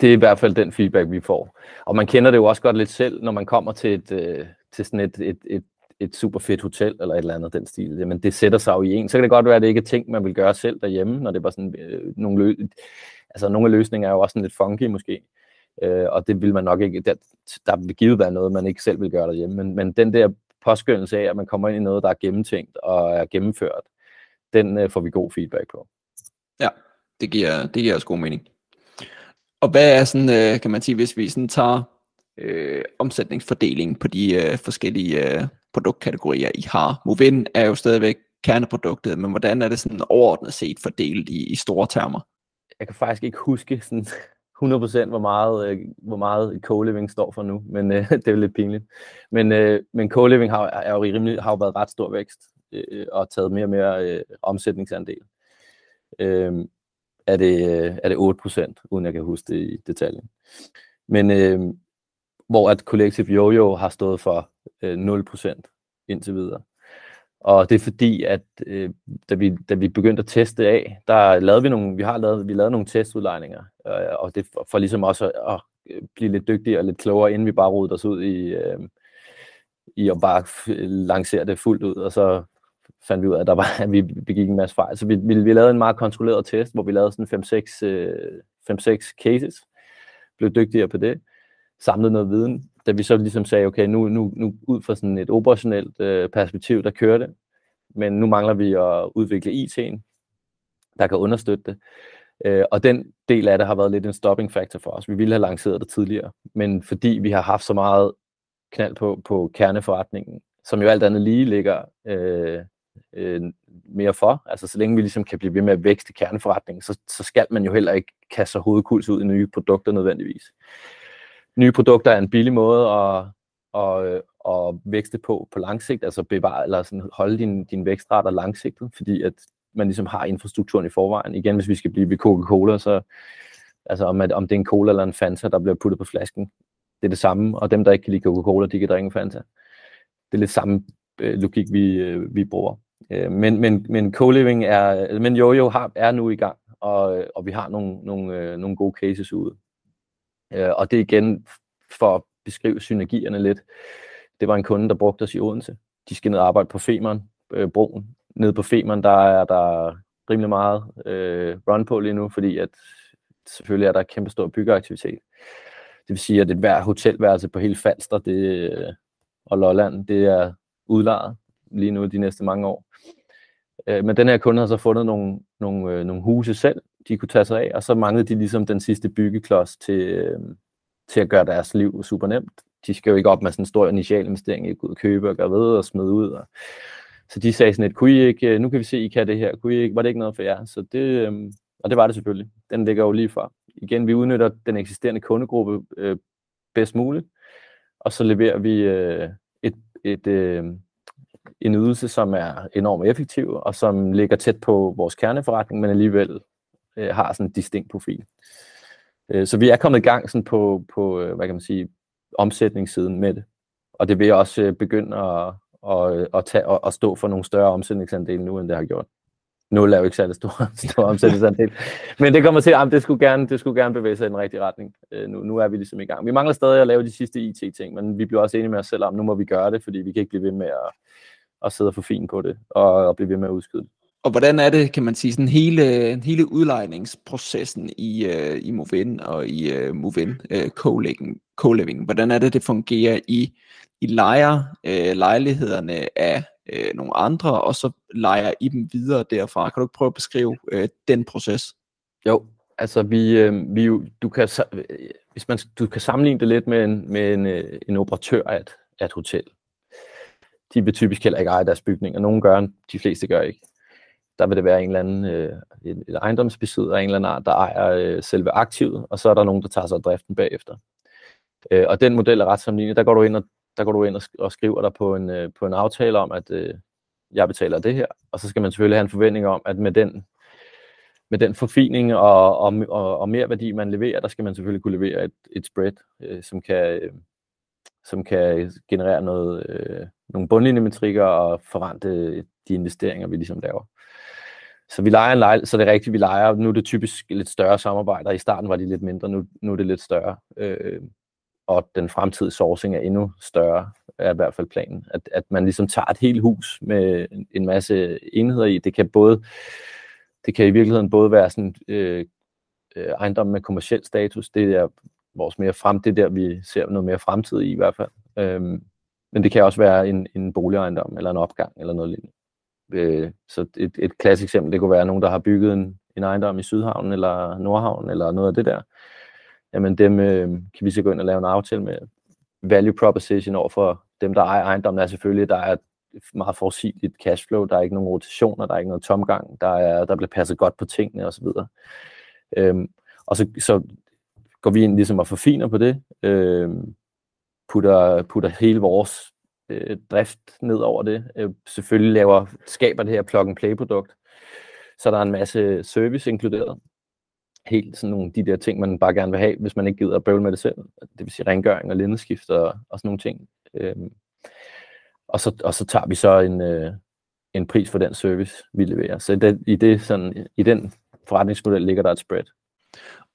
S2: Det er i hvert fald den feedback, vi får. Og man kender det jo også godt lidt selv, når man kommer til et, øh, til sådan et, et, et, et super fedt hotel eller et eller andet den stil. Jamen, det sætter sig jo i en. Så kan det godt være, at det ikke er ting, man vil gøre selv derhjemme, når det var sådan øh, nogle lø- altså nogle af løsninger er jo også sådan lidt funky måske. Øh, og det vil man nok ikke, der, der vil givet være noget, man ikke selv vil gøre derhjemme. Men, men den der påskyndelse af, at man kommer ind i noget, der er gennemtænkt og er gennemført, den øh, får vi god feedback på.
S1: Ja, det giver, det giver også god mening. Og hvad er sådan, øh, kan man sige, hvis vi sådan tager øh, omsætningsfordeling på de øh, forskellige øh, produktkategorier, I har. Movin er jo stadigvæk kerneproduktet, men hvordan er det sådan overordnet set fordelt i, i store termer?
S2: Jeg kan faktisk ikke huske sådan 100% hvor meget, øh, hvor meget co-living står for nu, men øh, *laughs* det er jo lidt pinligt. Men, øh, men co-living har, er jo rimelig, har jo været ret stor vækst øh, øh, og taget mere og mere øh, omsætningsandel. Øh, er det, øh, er det 8%, uden jeg kan huske det i detaljen. Men, øh, hvor at Collective Jojo har stået for øh, 0% indtil videre. Og det er fordi, at øh, da, vi, da vi begyndte at teste af, der lavede vi nogle, vi har lavet, vi lavede nogle testudlejninger, øh, og det for, for ligesom også at, at øh, blive lidt dygtigere og lidt klogere, inden vi bare rodede os ud i, øh, i at bare lancere det fuldt ud, og så fandt vi ud af, at, der var, at vi begik en masse fejl. Så vi, vi, vi lavede en meget kontrolleret test, hvor vi lavede sådan 5-6 øh, cases, blev dygtigere på det, samlet noget viden, da vi så ligesom sagde, okay, nu, nu, nu ud fra sådan et operationelt øh, perspektiv, der kører det, men nu mangler vi at udvikle IT'en, der kan understøtte det. Øh, og den del af det har været lidt en stopping factor for os. Vi ville have lanceret det tidligere, men fordi vi har haft så meget knald på, på kerneforretningen, som jo alt andet lige ligger øh, øh, mere for. Altså så længe vi ligesom kan blive ved med at vækste kerneforretningen, så, så skal man jo heller ikke kaste sig hovedkuls ud i nye produkter nødvendigvis. Nye produkter er en billig måde at, at, øh, at vækste på på lang sigt, altså bevare eller sådan holde din, din vækstrater langsigtet, fordi at man ligesom har infrastrukturen i forvejen. Igen, hvis vi skal blive ved Coca-Cola, så altså om, at, om det er en cola eller en Fanta, der bliver puttet på flasken, det er det samme, og dem, der ikke kan lide Coca-Cola, de kan drikke en Fanta. Det er lidt samme øh, logik, vi, øh, vi bruger. Øh, men, men, men co-living er, men Jojo har, er nu i gang, og, og vi har nogle, nogle, øh, nogle gode cases ude. Øh, og det er igen for at beskrive synergierne lidt. Det var en kunde, der brugte os i Odense. De skal ned og arbejde på Femern, øh, broen. Nede på Femern, der er der rimelig meget øh, run på lige nu, fordi at selvfølgelig er der kæmpe stor byggeaktivitet. Det vil sige, at et hver hotelværelse på hele Falster det, øh, og Lolland, det er udlejet lige nu de næste mange år. Øh, men den her kunde har så fundet nogle, nogle, øh, nogle huse selv, de kunne tage sig af, og så manglede de ligesom den sidste byggeklods til, øh, til at gøre deres liv super nemt. De skal jo ikke op med sådan en stor initial investering i at gå ud og købe og gøre ved og smide ud. Og, så de sagde sådan lidt, kunne I ikke, øh, nu kan vi se, I kan det her, kunne I ikke, var det ikke noget for jer? Så det, øh, og det var det selvfølgelig. Den ligger jo lige for. Igen, vi udnytter den eksisterende kundegruppe øh, bedst muligt, og så leverer vi øh, et, et, øh, en ydelse, som er enormt effektiv, og som ligger tæt på vores kerneforretning, men alligevel øh, har sådan en distinkt profil. Øh, så vi er kommet i gang sådan på, på øh, hvad kan man sige, omsætningssiden med det. Og det vil også øh, begynde at, at, at, tage, at, at stå for nogle større omsætningsandele nu, end det har gjort. Nul er jo ikke særlig stor, *laughs* stor omsætningsandel. Men det kommer til, at det skulle gerne, det skulle gerne bevæge sig i den rigtige retning. Øh, nu, nu er vi ligesom i gang. Vi mangler stadig at lave de sidste IT-ting, men vi bliver også enige med os selv om, nu må vi gøre det, fordi vi kan ikke blive ved med at, at sidde og få fin på det, og, og blive ved med at udskyde det.
S1: Og hvordan er det, kan man sige, sådan hele, hele udlejningsprocessen i, uh, i Movin og i øh, uh, Movin uh, øh, co-living, co-living, hvordan er det, det fungerer i, i lejer uh, lejlighederne af uh, nogle andre, og så lejer I dem videre derfra? Kan du ikke prøve at beskrive uh, den proces?
S2: Jo, altså vi, øh, vi du kan, hvis man, du kan sammenligne det lidt med en, med en, en operatør af et, af et hotel de vil typisk heller ikke eje deres bygninger. Nogle gør, de fleste gør ikke. Der vil det være en eller anden øh, et, ejendomsbesidder af en eller anden art, der ejer øh, selve aktivet, og så er der nogen, der tager sig af driften bagefter. Øh, og den model er ret sammenlignet. Der går du ind og, der går du ind og, og skriver dig på en, øh, på en aftale om, at øh, jeg betaler det her, og så skal man selvfølgelig have en forventning om, at med den med den forfining og, og, og, og mere værdi, man leverer, der skal man selvfølgelig kunne levere et, et spread, øh, som, kan, øh, som kan generere noget, øh, nogle bundlinjemetrikker og forrente de investeringer, vi ligesom laver. Så vi leger en lejl, så det er rigtigt, vi leger. Nu er det typisk lidt større samarbejder. I starten var de lidt mindre, nu, nu er det lidt større. Øh, og den fremtidige sourcing er endnu større, er i hvert fald planen. At, at man ligesom tager et helt hus med en masse enheder i. Det kan både, det kan i virkeligheden både være sådan øh, øh ejendom med kommersiel status, det er vores mere frem, det der, vi ser noget mere fremtid i i hvert fald. Øhm, men det kan også være en, en boligejendom eller en opgang eller noget lignende. Øh, så et, et klassisk eksempel, det kunne være nogen, der har bygget en, en ejendom i Sydhavnen eller Nordhavn eller noget af det der. Jamen dem øh, kan vi så gå ind og lave en aftale med. Value proposition over for dem, der ejer ejendommen, er selvfølgelig, der er meget forudsigeligt cashflow, der er ikke nogen rotationer, der er ikke noget tomgang, der, er, der bliver passet godt på tingene osv. Øhm, og så, så går vi ind ligesom og forfiner på det, øhm, putter, putter hele vores øh, drift ned over det, øh, selvfølgelig laver, skaber det her plug-and-play-produkt, så der er en masse service inkluderet, helt sådan nogle de der ting, man bare gerne vil have, hvis man ikke gider at bøvle med det selv, det vil sige rengøring og lindeskift og, og sådan nogle ting. Øh, og, så, og så tager vi så en, øh, en pris for den service, vi leverer. Så det, i, det, sådan, i den forretningsmodel ligger der et spread.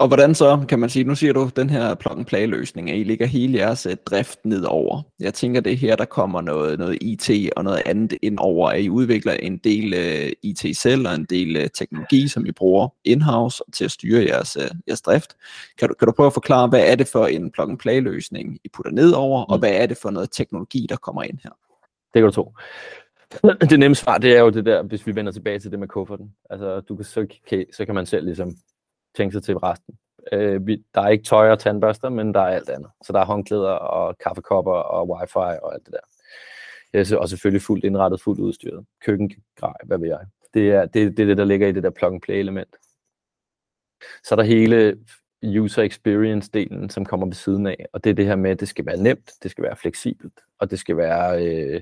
S1: Og hvordan så, kan man sige, nu siger du, den her plug and play løsning, at I ligger hele jeres uh, drift nedover. Jeg tænker, det er her, der kommer noget, noget IT og noget andet ind over, at I udvikler en del uh, øh, IT selv og en del uh, teknologi, som I bruger in-house til at styre jeres, uh, jeres drift. Kan du, kan du prøve at forklare, hvad er det for en plug and play løsning, I putter nedover, mm. og hvad er det for noget teknologi, der kommer ind her?
S2: Det kan du tro. *clears throat* Det nemme svar, det er jo det der, hvis vi vender tilbage til det med kufferten. Altså, du kan, så, kan, så kan man selv ligesom tænke sig til resten. Øh, vi, der er ikke tøj og tandbørster, men der er alt andet. Så der er håndklæder og kaffekopper og wifi og alt det der. Og selvfølgelig fuldt indrettet, fuldt udstyret. Køkkengrej, hvad ved jeg. Det er det, det, er det der ligger i det der plug-and-play element. Så er der hele user experience-delen, som kommer ved siden af, og det er det her med, at det skal være nemt, det skal være fleksibelt, og det skal være øh,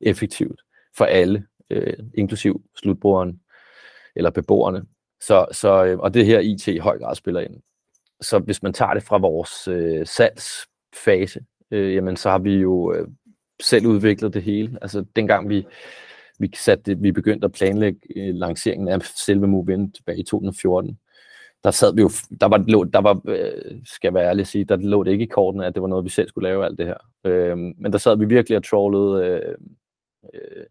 S2: effektivt for alle, øh, inklusiv slutbrugeren eller beboerne. Så, så, øh, og det her IT i høj grad spiller ind. Så hvis man tager det fra vores øh, salgsfase, øh, jamen så har vi jo øh, selv udviklet det hele. Altså dengang vi, vi, satte det, vi begyndte at planlægge øh, lanceringen af selve Move tilbage i 2014, der sad vi jo, der var, der var øh, skal jeg være ærlig at sige, der lå det ikke i kortene, at det var noget, vi selv skulle lave alt det her. Øh, men der sad vi virkelig og trollede, øh, øh,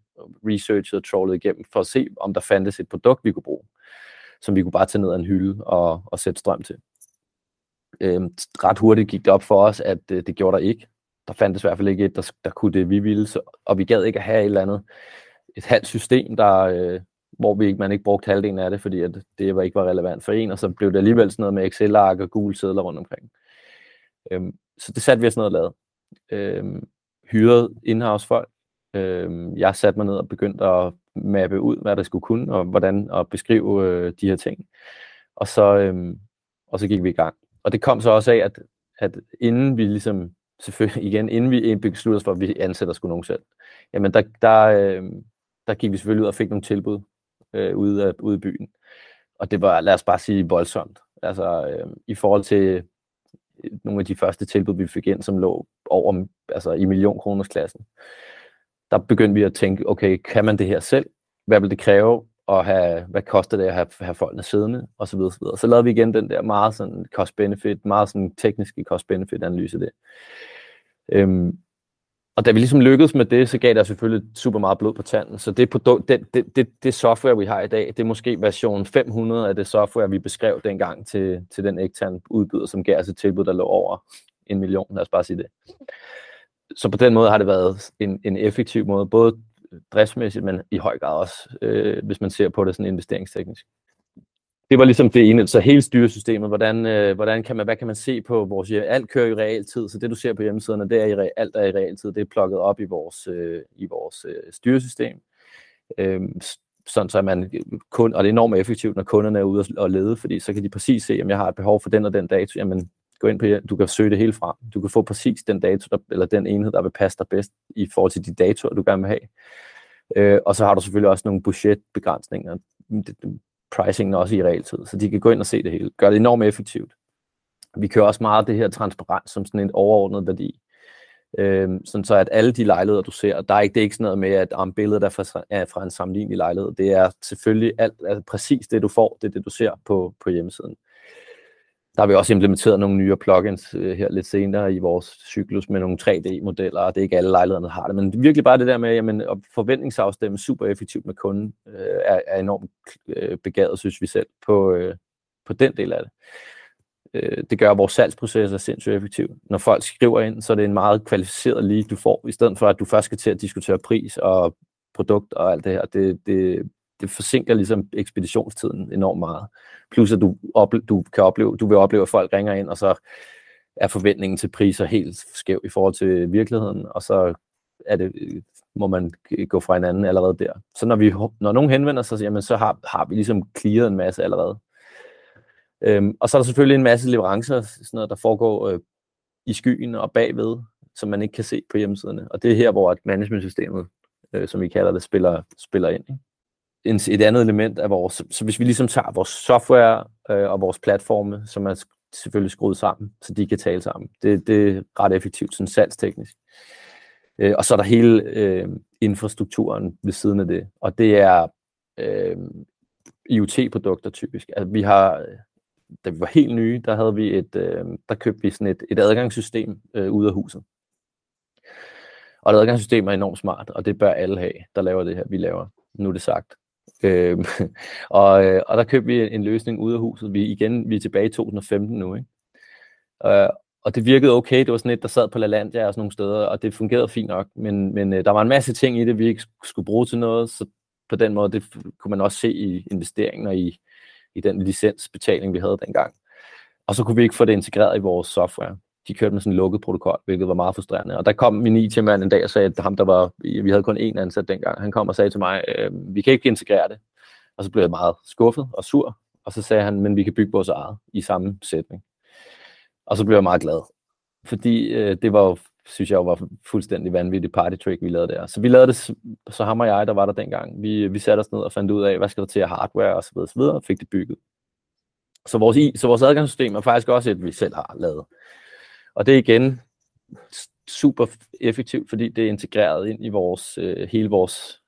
S2: researchede og trollede igennem, for at se, om der fandtes et produkt, vi kunne bruge, som vi kunne bare tage ned af en hylde og, og sætte strøm til. Øh, ret hurtigt gik det op for os, at øh, det gjorde der ikke. Der fandtes i hvert fald ikke et, der, der kunne det, vi ville, så, og vi gad ikke at have et eller andet, et halvt system, der, øh, hvor vi ikke, man ikke brugte halvdelen af det, fordi at det var ikke var relevant for en, og så blev det alligevel sådan noget med Excel-ark og gule sædler rundt omkring. Øhm, så det satte vi os ned og lavede. Øhm, hyrede in-house folk. Øhm, jeg satte mig ned og begyndte at mappe ud, hvad der skulle kunne, og hvordan at beskrive øh, de her ting. Og så, øh, og så gik vi i gang. Og det kom så også af, at, at inden vi ligesom, selvfølgelig igen, inden vi besluttede os for, at vi ansætter skulle nogen selv, jamen der, der, øh, der gik vi selvfølgelig ud og fik nogle tilbud øh, ude, af, ude i byen. Og det var, lad os bare sige, voldsomt. Altså øh, i forhold til øh, nogle af de første tilbud, vi fik ind, som lå over altså i millionkroners klassen. Der begyndte vi at tænke, okay, kan man det her selv? Hvad vil det kræve? Og have, hvad koster det at have, have folkene siddende? Og så videre, så videre. Så lavede vi igen den der meget sådan cost-benefit, meget sådan tekniske cost-benefit-analyse det. Øhm, og da vi ligesom lykkedes med det, så gav det selvfølgelig super meget blod på tanden. Så det, produkt, det, det, det, det software, vi har i dag, det er måske version 500 af det software, vi beskrev dengang til, til den eksterne udbyder, som gav os et tilbud, der lå over en million, lad os bare sige det. Så på den måde har det været en, en effektiv måde, både driftsmæssigt, men i høj grad også, øh, hvis man ser på det sådan investeringsteknisk det var ligesom det ene. Så hele styresystemet, hvordan, øh, hvordan kan man, hvad kan man se på vores Alt kører i realtid, så det du ser på hjemmesiderne, det er i, alt er i realtid. Det er plukket op i vores, øh, i vores øh, styresystem. Øh, sådan så man kun, og det er enormt effektivt, når kunderne er ude og lede, fordi så kan de præcis se, om jeg har et behov for den og den dato, jamen gå ind på, du kan søge det hele frem. Du kan få præcis den dato, der, eller den enhed, der vil passe dig bedst i forhold til de datoer, du gerne vil have. Øh, og så har du selvfølgelig også nogle budgetbegrænsninger pricingen også i realtid, så de kan gå ind og se det hele. Gør det enormt effektivt. Vi kører også meget det her transparens som sådan en overordnet værdi. Øhm, sådan så at alle de lejligheder, du ser, der er ikke, det er ikke sådan noget med, at om billedet er fra, er fra en sammenlignelig lejlighed. Det er selvfølgelig alt, altså præcis det, du får, det er det, du ser på, på hjemmesiden. Der har vi også implementeret nogle nye plugins øh, her lidt senere i vores cyklus med nogle 3D-modeller, og det er ikke alle lejlighederne, der har det. Men virkelig bare det der med jamen, at forventningsafstemme super effektivt med kunden øh, er, er enormt øh, begavet, synes vi selv, på, øh, på den del af det. Øh, det gør, at vores salgsproces er sindssygt effektiv. Når folk skriver ind, så er det en meget kvalificeret lead, du får, i stedet for at du først skal til at diskutere pris og produkt og alt det her. Det, det, det forsinker ligesom ekspeditionstiden enormt meget. Plus at du, ople- du, kan opleve, du vil opleve, at folk ringer ind, og så er forventningen til priser helt skæv i forhold til virkeligheden, og så er det, må man gå fra hinanden allerede der. Så når, vi, når nogen henvender sig, jamen, så har, har vi ligesom clearet en masse allerede. Øhm, og så er der selvfølgelig en masse leverancer, sådan noget, der foregår øh, i skyen og bagved, som man ikke kan se på hjemmesiderne. Og det er her, hvor managementsystemet, øh, som vi kalder det, spiller, spiller ind. Ikke? En, et andet element af vores, så hvis vi ligesom tager vores software øh, og vores platforme, som er selvfølgelig skruet sammen, så de kan tale sammen. Det, det er ret effektivt, sådan salgsteknisk. Øh, og så er der hele øh, infrastrukturen ved siden af det, og det er øh, IoT-produkter typisk. Altså, vi har, øh, da vi var helt nye, der havde vi et, øh, der købte vi sådan et, et adgangssystem øh, ud af huset. Og et adgangssystem er enormt smart, og det bør alle have, der laver det her, vi laver. Nu er det sagt. Øhm, *laughs* øh, og, og der købte vi en løsning ude af huset. Vi igen vi er tilbage i 2015 nu. Ikke? Øh, og det virkede okay. Det var sådan et, der sad på LaLandia og sådan nogle steder, og det fungerede fint nok. Men, men øh, der var en masse ting i det, vi ikke skulle bruge til noget, så på den måde det kunne man også se i investeringen og i, i den licensbetaling, vi havde dengang. Og så kunne vi ikke få det integreret i vores software. De kørte med sådan en lukket protokol, hvilket var meget frustrerende. Og der kom min IT-mand en dag og sagde, at ham, der var, vi havde kun én ansat dengang, han kom og sagde til mig, øh, vi kan ikke integrere det. Og så blev jeg meget skuffet og sur, og så sagde han, men vi kan bygge vores eget i samme sætning. Og så blev jeg meget glad, fordi øh, det var jo, synes jeg var fuldstændig vanvittigt party trick, vi lavede der. Så vi lavede det, så ham og jeg, der var der dengang, vi, vi satte os ned og fandt ud af, hvad skal der til af hardware og så videre, så videre og fik det bygget. Så vores, i, så vores adgangssystem er faktisk også et, vi selv har lavet. Og det er igen super effektivt, fordi det er integreret ind i vores, øh, hele vores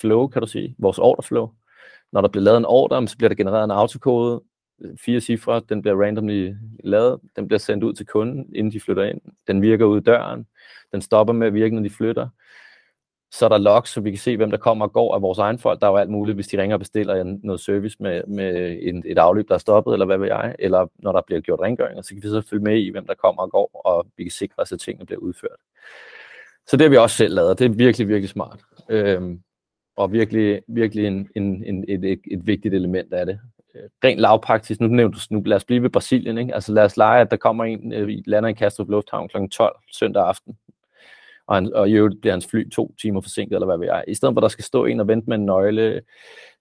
S2: flow, kan du sige, vores orderflow. Når der bliver lavet en ordre, så bliver der genereret en autokode, fire cifre, den bliver randomly lavet, den bliver sendt ud til kunden, inden de flytter ind. Den virker ud døren, den stopper med at virke, når de flytter. Så er der logs, så vi kan se, hvem der kommer og går af vores egen folk. Der er jo alt muligt, hvis de ringer og bestiller noget service med, med en, et afløb, der er stoppet, eller hvad ved jeg, eller når der bliver gjort rengøring, så kan vi så følge med i, hvem der kommer og går, og vi kan sikre os, at tingene bliver udført. Så det har vi også selv lavet, det er virkelig, virkelig smart. Øhm, og virkelig, virkelig en, en, en, et, et, et vigtigt element af det. Øh, rent lavpraktisk, nu nævnte du, nu lad os blive ved Brasilien, ikke? altså lad os lege, at der kommer en, øh, lander i Kastrup Lufthavn kl. 12 søndag aften, og, han, og i øvrigt bliver hans fly to timer forsinket, eller hvad ved jeg. I stedet for, at der skal stå en og vente med en nøgle,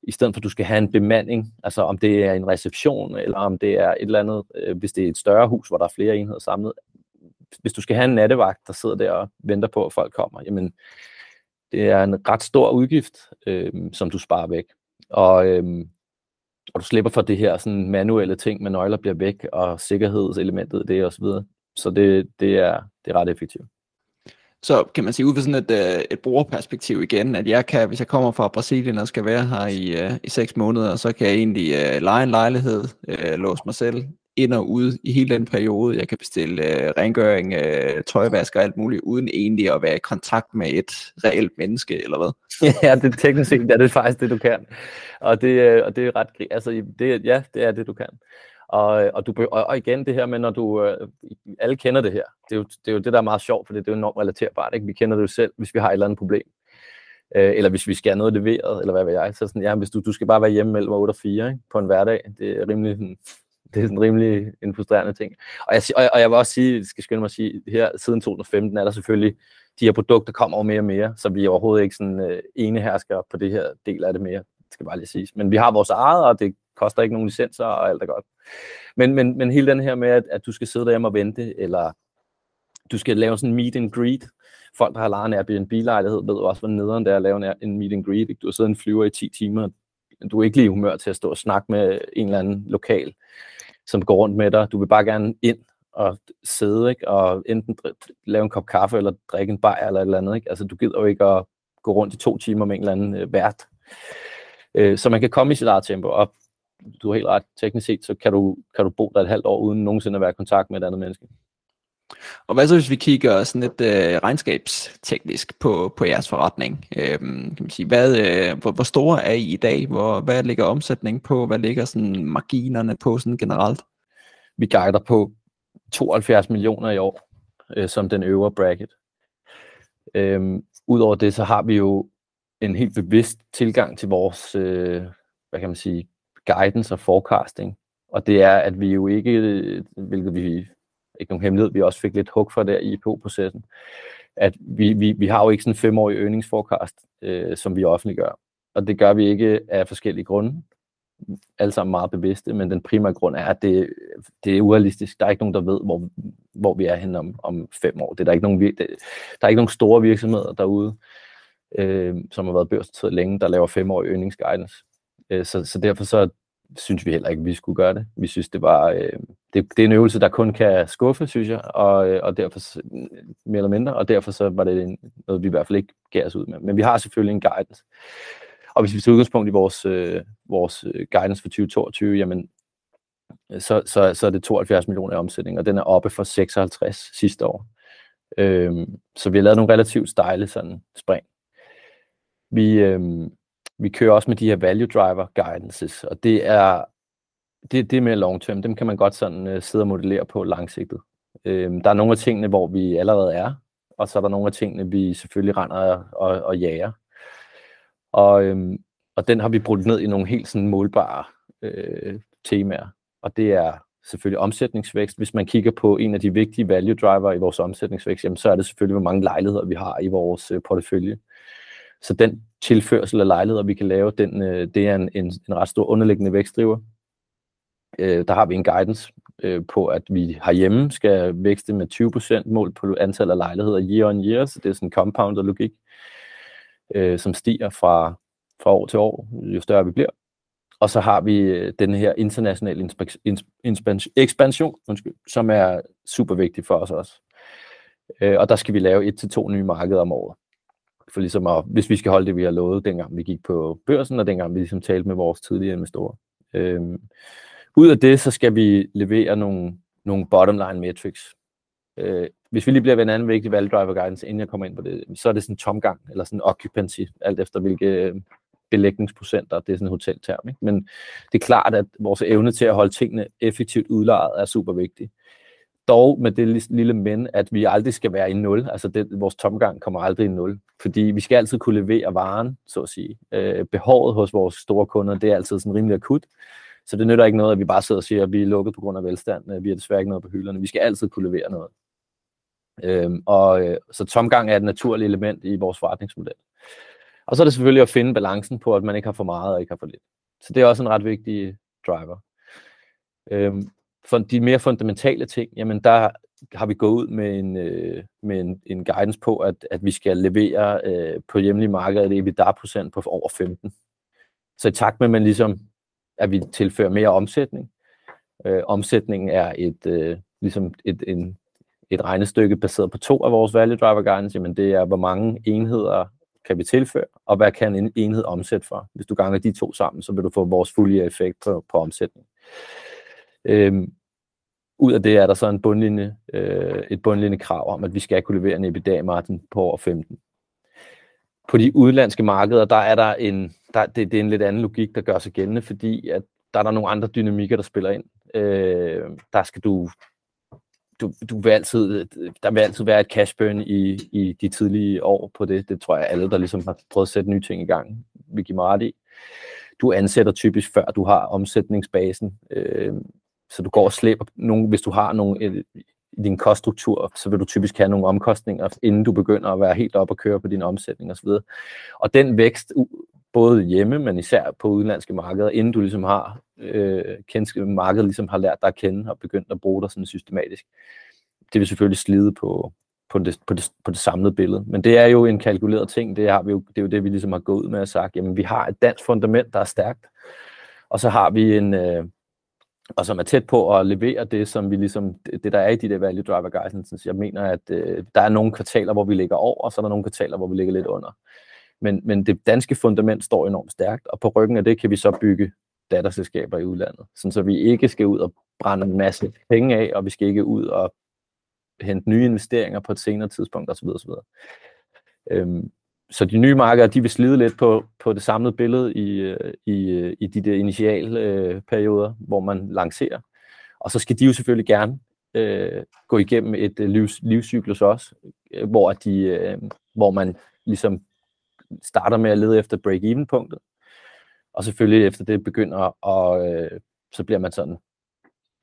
S2: i stedet for, at du skal have en bemanding, altså om det er en reception, eller om det er et eller andet, øh, hvis det er et større hus, hvor der er flere enheder samlet. Hvis du skal have en nattevagt, der sidder der og venter på, at folk kommer, jamen, det er en ret stor udgift, øh, som du sparer væk. Og, øh, og du slipper for det her sådan manuelle ting med nøgler bliver væk, og sikkerhedselementet det osv. så videre. Så det, det, er, det er ret effektivt.
S1: Så kan man sige ud fra sådan et, øh, et brugerperspektiv igen, at jeg kan, hvis jeg kommer fra Brasilien og skal være her i, øh, i seks måneder, så kan jeg egentlig øh, uh, lege en lejlighed, uh, låse mig selv ind og ud i hele den periode. Jeg kan bestille uh, rengøring, uh, tøjvask og alt muligt, uden egentlig at være i kontakt med et reelt menneske, eller hvad? *laughs*
S2: Ja, det er teknisk set, det er faktisk det, du kan. Og det, og det er ret, altså, det, ja, det er det, du kan. Og, og, du, og, og igen det her med, når du, øh, alle kender det her. Det er, jo, det er jo det, der er meget sjovt, for det er jo enormt relaterbart. Ikke? Vi kender det jo selv, hvis vi har et eller andet problem. Øh, eller hvis vi skal have noget leveret, eller hvad ved jeg. Så sådan, ja, hvis du, du skal bare være hjemme mellem 8 og 4 ikke? på en hverdag. Det er rimelig sådan, *laughs* det er sådan rimelig en frustrerende ting. Og jeg, og, og jeg vil også sige, skal skynde mig at sige, her siden 2015 er der selvfølgelig, de her produkter kommer over mere og mere, så vi er overhovedet ikke sådan øh, enehersker på det her del af det mere, skal bare lige siges. Men vi har vores eget, og det koster ikke nogen licenser, og alt er godt. Men, men, men hele den her med, at, at du skal sidde derhjemme og vente, eller du skal lave sådan en meet and greet. Folk, der har lejet en Airbnb-lejlighed, ved også, hvor nederen det er at lave en meet and greet. Ikke? Du har siddet en flyver i 10 timer, du er ikke lige i humør til at stå og snakke med en eller anden lokal, som går rundt med dig. Du vil bare gerne ind og sidde, ikke? og enten lave en kop kaffe, eller drikke en bajer, eller et eller andet. Ikke? Altså, du gider jo ikke at gå rundt i to timer med en eller anden øh, vært. Øh, så man kan komme i sit eget tempo, og du har helt ret, teknisk set, så kan du, kan du bo der et halvt år, uden nogensinde at være i kontakt med et andet menneske.
S1: Og hvad så, hvis vi kigger sådan lidt øh, regnskabsteknisk på, på jeres forretning? Øhm, kan man sige, hvad, øh, hvor, hvor store er I i dag? Hvor, hvad ligger omsætningen på? Hvad ligger sådan marginerne på sådan generelt?
S2: Vi guider på 72 millioner i år, øh, som den øvre bracket. Øhm, Udover det, så har vi jo en helt bevidst tilgang til vores, øh, hvad kan man sige, guidance og forecasting. Og det er, at vi jo ikke, hvilket vi ikke nogen hemmelighed, vi også fik lidt hug for der i IPO-processen, at vi, vi, vi har jo ikke sådan en femårig øgningsforecast, øh, som vi offentliggør. Og det gør vi ikke af forskellige grunde. Alle sammen meget bevidste, men den primære grund er, at det, det er urealistisk. Der er ikke nogen, der ved, hvor, hvor vi er henne om, om fem år. Det er der, ikke nogen, det, der er ikke nogen store virksomheder derude, øh, som har været børsnoteret længe, der laver femårig øgningsguidance. Øh, så, så derfor så synes vi heller ikke, at vi skulle gøre det. Vi synes, det var øh, det, det er en øvelse, der kun kan skuffe, synes jeg, og, øh, og derfor mere eller mindre, og derfor så var det en, noget, vi i hvert fald ikke gav os ud med. Men vi har selvfølgelig en guidance. Og hvis vi tager udgangspunkt i vores, øh, vores øh, guidance for 2022, jamen, så, så, så er det 72 millioner i omsætning, og den er oppe for 56 sidste år. Øhm, så vi har lavet nogle relativt stejle sådan spring. Vi, øhm, vi kører også med de her value driver guidances, og det er, det, det er mere long term. Dem kan man godt sådan uh, sidde og modellere på langsigtet. Øhm, der er nogle af tingene, hvor vi allerede er, og så er der nogle af tingene, vi selvfølgelig render og, og, og jager. Og, øhm, og den har vi brugt ned i nogle helt sådan målbare øh, temaer, og det er selvfølgelig omsætningsvækst. Hvis man kigger på en af de vigtige value driver i vores omsætningsvækst, jamen, så er det selvfølgelig, hvor mange lejligheder vi har i vores øh, portefølje. Så den tilførsel af lejligheder, vi kan lave, den, øh, det er en, en, en ret stor underliggende vækstdriver. Øh, der har vi en guidance øh, på, at vi herhjemme skal vækste med 20% mål på antal af lejligheder year on year, så det er sådan en compounder logik, øh, som stiger fra, fra år til år, jo større vi bliver. Og så har vi øh, den her internationale ekspansion, undskyld, som er super vigtig for os også. Øh, og der skal vi lave et til to nye markeder om året. For ligesom at, hvis vi skal holde det, vi har lovet, dengang vi gik på børsen, og dengang vi ligesom talte med vores tidligere investorer. Øhm, ud af det, så skal vi levere nogle, nogle bottom line metrics. Øh, hvis vi lige bliver ved en anden vigtig value driver guidance, inden jeg kommer ind på det, så er det sådan tomgang, eller sådan occupancy, alt efter hvilke øh, belægningsprocenter, det er sådan en hotelterm. Ikke? Men det er klart, at vores evne til at holde tingene effektivt udlejet er super vigtig. Dog med det lille men, at vi aldrig skal være i nul. Altså det, vores tomgang kommer aldrig i nul. Fordi vi skal altid kunne levere varen, så at sige. Øh, behovet hos vores store kunder, det er altid sådan rimelig akut. Så det nytter ikke noget, at vi bare sidder og siger, at vi er lukket på grund af velstand. Øh, vi har desværre ikke noget på hylderne. Vi skal altid kunne levere noget. Øhm, og, øh, så tomgang er et naturligt element i vores forretningsmodel. Og så er det selvfølgelig at finde balancen på, at man ikke har for meget og ikke har for lidt. Så det er også en ret vigtig driver. Øhm, for de mere fundamentale ting, jamen der har vi gået ud med en, øh, med en, en guidance på, at, at vi skal levere øh, på hjemlige marked et EBITDA-procent på over 15. Så i takt med, at man ligesom, at vi tilfører mere omsætning, øh, omsætningen er et, øh, ligesom et, en, et regnestykke baseret på to af vores value driver guidance, jamen det er, hvor mange enheder kan vi tilføre, og hvad kan en enhed omsætte for? Hvis du ganger de to sammen, så vil du få vores fulde effekt på, på omsætning. Øhm, ud af det er der så en bundlinje, øh, et bundlinje krav om, at vi skal kunne levere en EBITDA-margin på over 15. På de udlandske markeder, der er der en, der, det, det er en lidt anden logik, der gør sig gældende, fordi at der er der nogle andre dynamikker, der spiller ind. Øh, der skal du du, du vil altid, der vil altid være et cash burn i, i de tidlige år på det. Det tror jeg alle, der ligesom har prøvet at sætte nye ting i gang, vil give mig ret i. Du ansætter typisk før du har omsætningsbasen, øh, så du går og slæber nogle, hvis du har nogle i din koststruktur, så vil du typisk have nogle omkostninger, inden du begynder at være helt op og køre på din omsætning osv. Og den vækst, både hjemme, men især på udenlandske markeder, inden du ligesom har øh, kendt, markedet ligesom har lært dig at kende og begyndt at bruge dig sådan systematisk. Det vil selvfølgelig slide på, på, det, på, det, på det samlede billede. Men det er jo en kalkuleret ting. Det, har vi jo, det er jo det, vi ligesom har gået ud med og sagt, jamen vi har et dansk fundament, der er stærkt, og så har vi en, øh, og som er tæt på at levere det, som vi ligesom, det der er i de der value driver guidance. Jeg mener, at øh, der er nogle kvartaler, hvor vi ligger over, og så er der nogle kvartaler, hvor vi ligger lidt under. Men, men det danske fundament står enormt stærkt, og på ryggen af det kan vi så bygge datterselskaber i udlandet, sådan så vi ikke skal ud og brænde en masse penge af, og vi skal ikke ud og hente nye investeringer på et senere tidspunkt osv. osv. Øhm, så de nye markeder, de vil slide lidt på, på det samlede billede i, øh, i, øh, i de der initiale øh, perioder, hvor man lancerer. Og så skal de jo selvfølgelig gerne øh, gå igennem et øh, livs, livscyklus også, øh, hvor, de, øh, hvor man ligesom starter med at lede efter break-even-punktet, og selvfølgelig efter det begynder, og øh, så bliver man sådan,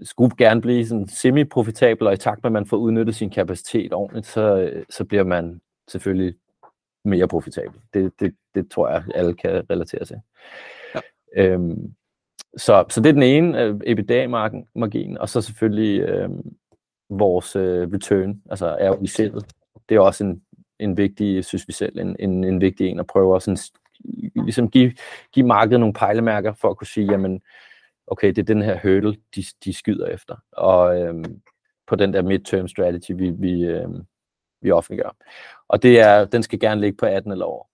S2: skulle gerne blive sådan semi-profitabel, og i takt med, at man får udnyttet sin kapacitet ordentligt, så, øh, så bliver man selvfølgelig mere profitabel. Det, det, det tror jeg, alle kan relatere til. Ja. Øhm, så, så det er den ene, øh, EBITDA-margin, og så selvfølgelig øh, vores øh, return, altså ROIC'et. Det er også en, en vigtig, synes vi selv, en, en, en vigtig en at prøve at sådan, ligesom give, give markedet nogle pejlemærker for at kunne sige, jamen, okay, det er den her hurdle, de, de skyder efter. Og øhm, på den der midterm strategy, vi, vi, øhm, vi offentliggør. Og det er, den skal gerne ligge på 18 eller over.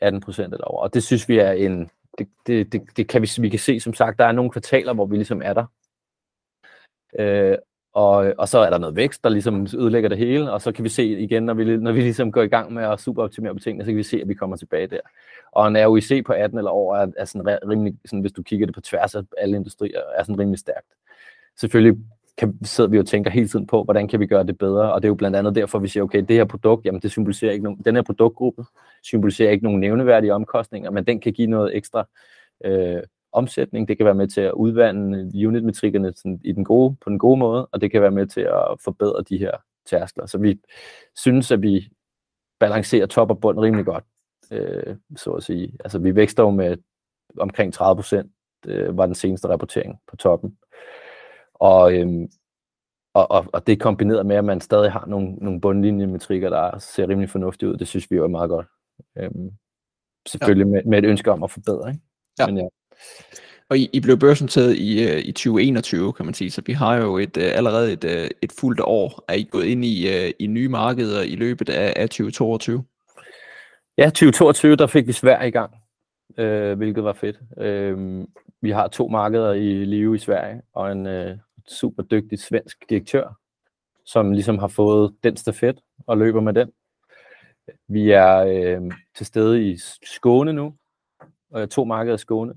S2: 18 procent eller over. Og det synes vi er en, det, det, det, det kan vi, vi kan se, som sagt, der er nogle kvartaler, hvor vi ligesom er der. Øh, og, og så er der noget vækst, der ligesom ødelægger det hele, og så kan vi se igen, når vi, når vi ligesom går i gang med at superoptimere på tingene, så kan vi se, at vi kommer tilbage der. Og en ROIC på 18 eller over er, er sådan rimelig, sådan, hvis du kigger det på tværs af alle industrier, er sådan rimelig stærkt. Selvfølgelig kan, sidder vi og tænker hele tiden på, hvordan kan vi gøre det bedre, og det er jo blandt andet derfor, vi siger, okay, det her produkt, jamen det symboliserer ikke nogen, den her produktgruppe symboliserer ikke nogen nævneværdige omkostninger, men den kan give noget ekstra øh, omsætning, det kan være med til at udvande unitmetrikkerne sådan, i den gode, på den gode måde, og det kan være med til at forbedre de her tærskler. Så vi synes, at vi balancerer top og bund rimelig godt, øh, så at sige. Altså vi vækster jo med omkring 30 procent, øh, var den seneste rapportering på toppen. Og, øhm, og, og, og det er kombineret med, at man stadig har nogle, nogle bundlinjemetrikker, der ser rimelig fornuftige ud. Det synes vi jo er meget godt. Øhm, selvfølgelig ja. med, med et ønske om at forbedre. Ikke?
S1: Ja. Men ja. Og I, I blev børsnoteret i, uh, i 2021, kan man sige, så vi har jo et, uh, allerede et, uh, et fuldt år. Er I gået ind i, i nye markeder i løbet af, af 2022?
S2: Ja, 2022, der fik vi Sverige i gang, øh, hvilket var fedt. Øh, vi har to markeder i live i Sverige, og en øh, super dygtig svensk direktør, som ligesom har fået den stafet og løber med den. Vi er øh, til stede i Skåne nu, øh, to markeder i Skåne,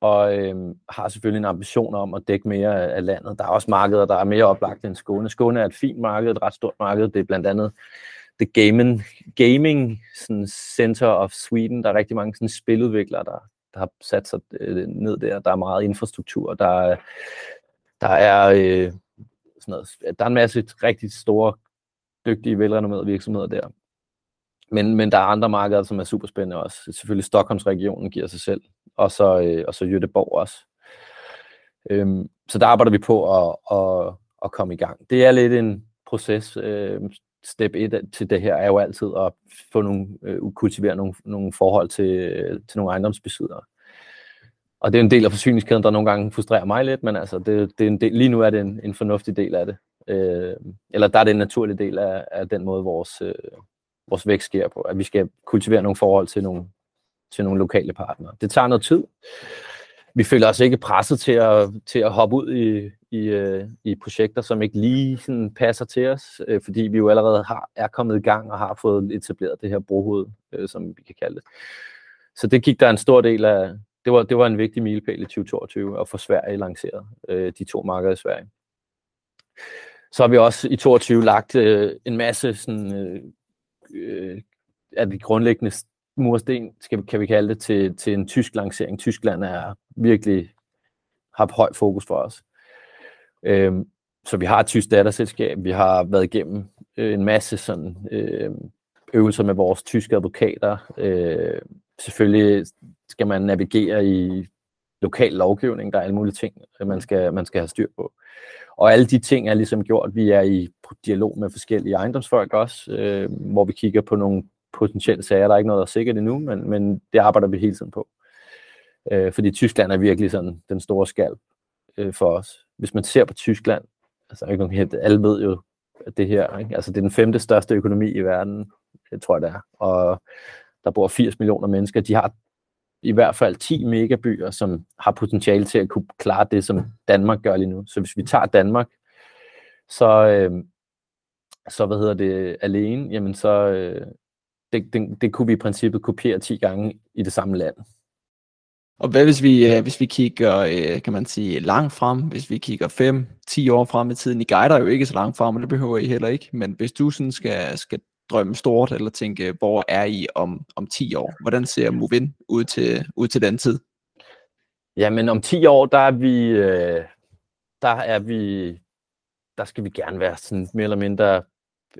S2: og øh, har selvfølgelig en ambition om at dække mere af, landet. Der er også markeder, der er mere oplagt end Skåne. Skåne er et fint marked, et ret stort marked. Det er blandt andet The Gaming, gaming sådan Center of Sweden. Der er rigtig mange sådan, spiludviklere, der, der har sat sig øh, ned der. Der er meget infrastruktur. Der er, der er, øh, sådan noget, der er en masse rigtig store, dygtige, velrenommerede virksomheder der. Men, men der er andre markeder, som er super spændende også. Selvfølgelig Stockholmsregionen giver sig selv, og så, øh, og så Göteborg også. Øhm, så der arbejder vi på at, at, at komme i gang. Det er lidt en proces. Øh, step 1 til det her er jo altid at få nogle, øh, kultivere nogle, nogle forhold til, øh, til nogle ejendomsbesiddere. Og det er en del af forsyningskæden, der nogle gange frustrerer mig lidt, men altså det, det er en del, lige nu er det en, en fornuftig del af det. Øh, eller der er det en naturlig del af, af den måde, vores, øh, vores vækst sker på, at vi skal kultivere nogle forhold til nogle, til nogle lokale partnere. Det tager noget tid. Vi føler os ikke presset til at, til at hoppe ud i, i, øh, i projekter, som ikke lige sådan passer til os, øh, fordi vi jo allerede har, er kommet i gang og har fået etableret det her brohoved, øh, som vi kan kalde det. Så det gik der en stor del af, det var, det var en vigtig milepæl i 2022 at få Sverige lanceret, øh, de to markeder i Sverige. Så har vi også i 2022 lagt øh, en masse sådan, øh, øh af de grundlæggende mursten, skal, kan vi kalde det, til, til en tysk lancering. Tyskland er virkelig har høj fokus for os. Øh, så vi har et tysk datterselskab, vi har været igennem øh, en masse sådan, øh, øvelser med vores tyske advokater. Øh, selvfølgelig skal man navigere i lokal lovgivning, der er alle mulige ting, man skal, man skal have styr på. Og alle de ting er ligesom gjort. Vi er i dialog med forskellige ejendomsfolk også, øh, hvor vi kigger på nogle potentielle sager. Der er ikke noget, der er sikkert endnu, men, men det arbejder vi hele tiden på. Øh, fordi Tyskland er virkelig sådan den store skal øh, for os. Hvis man ser på Tyskland, altså ikke helt, alle ved jo, at det her, ikke? altså det er den femte største økonomi i verden, det tror jeg det er, og der bor 80 millioner mennesker, de har i hvert fald 10 megabyer, som har potentiale til at kunne klare det, som Danmark gør lige nu. Så hvis vi tager Danmark, så, øh, så hvad hedder det, alene, jamen så, øh, det, det, det kunne vi i princippet kopiere 10 gange i det samme land.
S1: Og hvad hvis vi, øh, hvis vi kigger, øh, kan man sige, langt frem, hvis vi kigger 5-10 år frem i tiden, I guider jo ikke så langt frem, og det behøver I heller ikke, men hvis du sådan skal, skal drømme stort, eller tænke, hvor er I om, om 10 år? Hvordan ser Movin ud til, ud til den tid?
S2: Jamen om 10 år, der er vi, øh, der er vi, der skal vi gerne være sådan mere eller mindre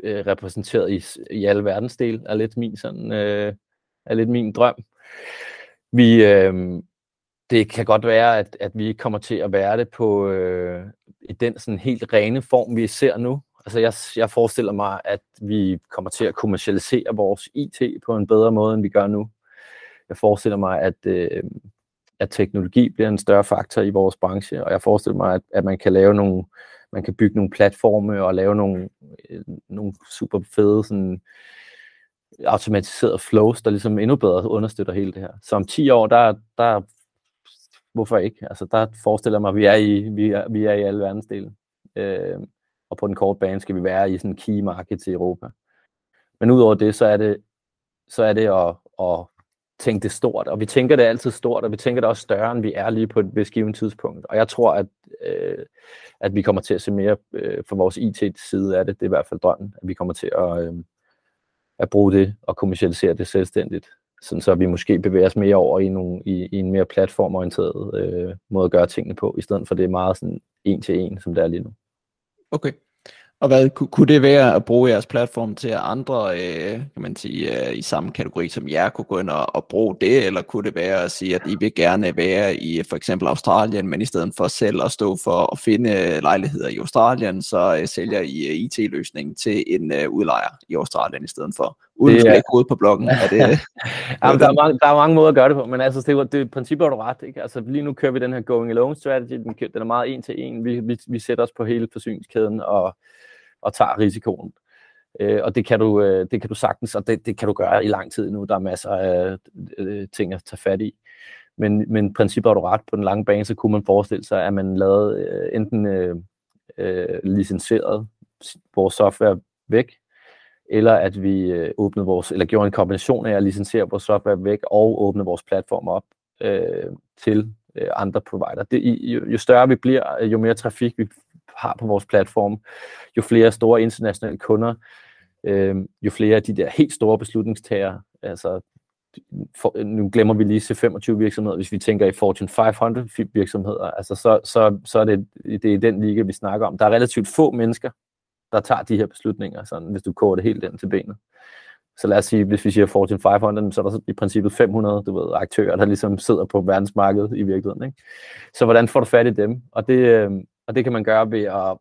S2: øh, repræsenteret i, i alle verdensdele, er lidt min sådan, øh, er lidt min drøm. Vi, øh, det kan godt være, at, at vi kommer til at være det på øh, i den sådan helt rene form, vi ser nu. Altså jeg, jeg forestiller mig, at vi kommer til at kommercialisere vores IT på en bedre måde, end vi gør nu. Jeg forestiller mig, at, øh, at teknologi bliver en større faktor i vores branche, og jeg forestiller mig, at, at man kan lave nogle, man kan bygge nogle platforme og lave nogle, øh, nogle super fede sådan, automatiserede flows, der ligesom endnu bedre understøtter hele det her. Så om 10 år, der, der hvorfor ikke? Altså, der forestiller jeg mig, at vi er i, vi er, vi er i alle verdensdele. Øh, og på den korte bane skal vi være i sådan key market til Europa. Men udover det, så er det, så er det at, at tænke det stort, og vi tænker det altid stort, og vi tænker det også større, end vi er lige på et vist givet tidspunkt. Og jeg tror, at, øh, at vi kommer til at se mere øh, fra vores IT-side af det. Det er i hvert fald drømmen, at vi kommer til at, øh, at bruge det og kommercialisere det selvstændigt sådan så vi måske bevæger os mere over i, nogle, i, i en mere platformorienteret øh, måde at gøre tingene på, i stedet for det er meget sådan en til en, som det er lige nu.
S1: Okay. Og hvad kunne det være at bruge jeres platform til, at andre øh, kan man sige, øh, i samme kategori som jer kunne gå ind og, og bruge det, eller kunne det være at sige, at I vil gerne være i for eksempel Australien, men i stedet for selv at stå for at finde øh, lejligheder i Australien, så øh, sælger I øh, IT-løsningen til en øh, udlejer i Australien i stedet for, uden det, at kode på bloggen. Er det, *laughs*
S2: Jamen, der, er mange, der er mange måder at gøre det på, men altså, det, det princippet er du ret. Ikke? Altså, lige nu kører vi den her going alone strategy, den, den er meget en til en. Vi, vi, vi sætter os på hele forsyningskæden og og tager risikoen. Øh, og det kan, du, øh, det kan du sagtens, og det, det kan du gøre i lang tid nu. Der er masser af øh, ting at tage fat i. Men, men princippet er du ret. På den lange bane, så kunne man forestille sig, at man lavede øh, enten øh, øh, licenseret vores software væk, eller at vi øh, åbnede vores, eller gjorde en kombination af at licensere vores software væk og åbne vores platform op øh, til øh, andre provider. Det, jo, jo større vi bliver, øh, jo mere trafik vi har på vores platform, jo flere store internationale kunder, øh, jo flere af de der helt store beslutningstager, altså for, nu glemmer vi lige C25 virksomheder, hvis vi tænker i Fortune 500 virksomheder, altså så, så, så er det, det er den liga, vi snakker om. Der er relativt få mennesker, der tager de her beslutninger, sådan, hvis du koger det helt ind til benet. Så lad os sige, hvis vi siger Fortune 500, så er der i princippet 500 du ved, aktører, der ligesom sidder på verdensmarkedet i virkeligheden. Ikke? Så hvordan får du fat i dem? Og det, øhm, og det kan man gøre ved at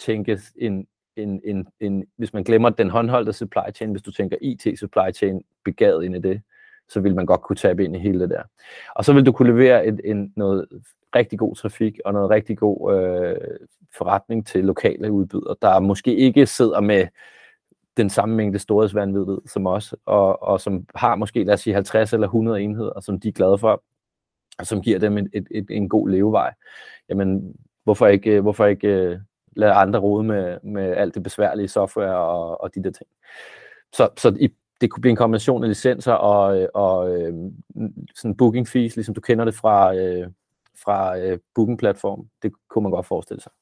S2: tænke en, en, en, en, hvis man glemmer den håndholdte supply chain, hvis du tænker IT supply chain begavet ind i det, så vil man godt kunne tabe ind i hele det der. Og så vil du kunne levere et, en, noget rigtig god trafik og noget rigtig god øh, forretning til lokale udbydere, der måske ikke sidder med den samme mængde storhedsvandvid som os, og, og som har måske, lad os sige, 50 eller 100 enheder, som de er glade for, og som giver dem et, et, et, en god levevej. Jamen, hvorfor ikke, hvorfor ikke øh, lade andre rode med, med alt det besværlige software og, og de der ting. Så, så i, det kunne blive en kombination af licenser og, øh, og øh, sådan booking fees, ligesom du kender det fra, øh, fra øh, booking-platform. Det kunne man godt forestille sig,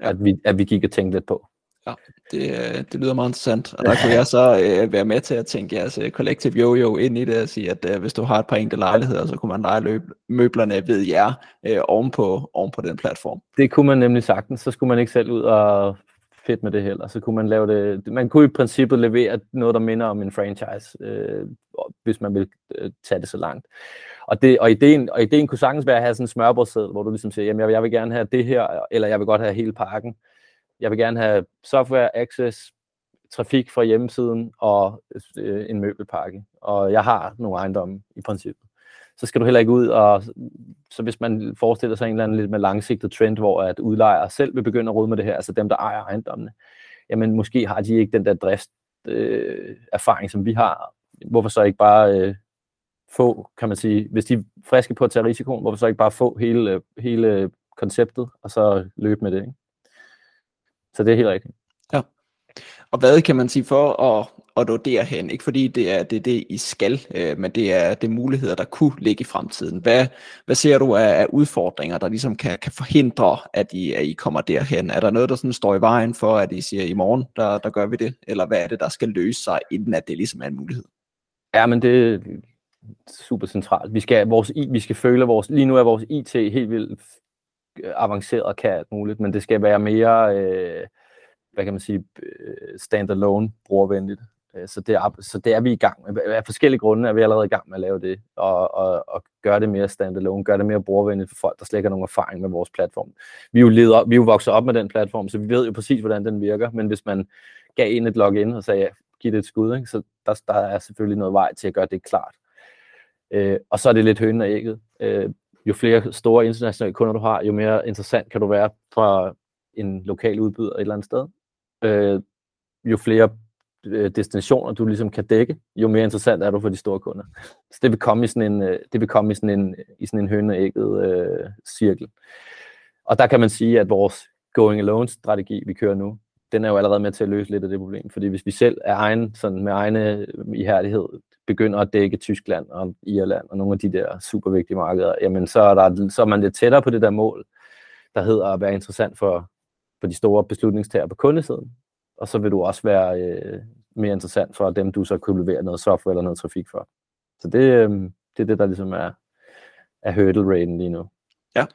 S2: ja. at, vi, at vi gik og tænkte lidt på.
S1: Ja, det, øh, det lyder meget interessant, og der kunne jeg så øh, være med til at tænke jeres øh, Collective Yo-Yo ind i det og sige, at øh, hvis du har et par enkelte lejligheder, så kunne man lege løb, møblerne ved jer øh, ovenpå, ovenpå den platform.
S2: Det kunne man nemlig sagtens, så skulle man ikke selv ud og fedt med det heller. Så kunne man lave det, man kunne i princippet levere noget, der minder om en franchise, øh, hvis man vil øh, tage det så langt. Og, det, og, ideen, og ideen kunne sagtens være at have sådan en smørbrødsseddel, hvor du ligesom siger, jamen jeg, jeg vil gerne have det her, eller jeg vil godt have hele pakken jeg vil gerne have software access, trafik fra hjemmesiden og øh, en møbelpakke. Og jeg har nogle ejendomme i princippet. Så skal du heller ikke ud og, så hvis man forestiller sig en eller anden lidt med langsigtet trend, hvor at udlejere selv vil begynde at rode med det her, altså dem, der ejer ejendommene, jamen måske har de ikke den der drift øh, erfaring, som vi har. Hvorfor så ikke bare øh, få, kan man sige, hvis de er friske på at tage risikoen, hvorfor så ikke bare få hele, øh, hele konceptet, og så løbe med det, ikke? Så det er helt rigtigt.
S1: Ja. Og hvad kan man sige for at, at nå derhen? Ikke fordi det er det, det I skal, øh, men det er det muligheder, der kunne ligge i fremtiden. Hvad, hvad ser du af, af udfordringer, der ligesom kan, kan forhindre, at I, at I kommer derhen? Er der noget, der sådan står i vejen for, at I siger, i morgen, der, der gør vi det? Eller hvad er det, der skal løse sig, inden at det ligesom er en mulighed?
S2: Ja, men det er super centralt. Vi skal, vores, vi skal føle vores, lige nu er vores IT helt vildt avanceret og kan alt muligt, men det skal være mere, øh, hvad kan man sige, øh, standalone brugervenligt. Øh, så det, er, så det er vi i gang med. Af forskellige grunde er vi allerede i gang med at lave det, og, og, og gøre det mere standalone, gøre det mere brugervenligt for folk, der slet ikke har nogen erfaring med vores platform. Vi er jo, leder, vi er jo vokset op med den platform, så vi ved jo præcis, hvordan den virker, men hvis man gav ind et login og sagde, ja, giv det et skud, ikke? så der, der er selvfølgelig noget vej til at gøre det klart. Øh, og så er det lidt hønen og ægget. Øh, jo flere store internationale kunder du har, jo mere interessant kan du være for en lokal udbyder et eller andet sted. Øh, jo flere øh, destinationer du ligesom kan dække, jo mere interessant er du for de store kunder. Så det vil komme i sådan en, øh, det vil komme i sådan en, i sådan en høneægget øh, cirkel. Og der kan man sige, at vores going alone strategi, vi kører nu, den er jo allerede med til at løse lidt af det problem. Fordi hvis vi selv er egen, sådan med egne øh, ihærdighed begynder at dække Tyskland og Irland og nogle af de der super vigtige markeder, jamen så er, der, så er man lidt tættere på det der mål, der hedder at være interessant for, for de store beslutningstager på kundesiden. Og så vil du også være øh, mere interessant for dem, du så kunne levere noget software eller noget trafik for. Så det, øh, det er det, der ligesom er, er hurdle raten lige nu.
S1: Ja,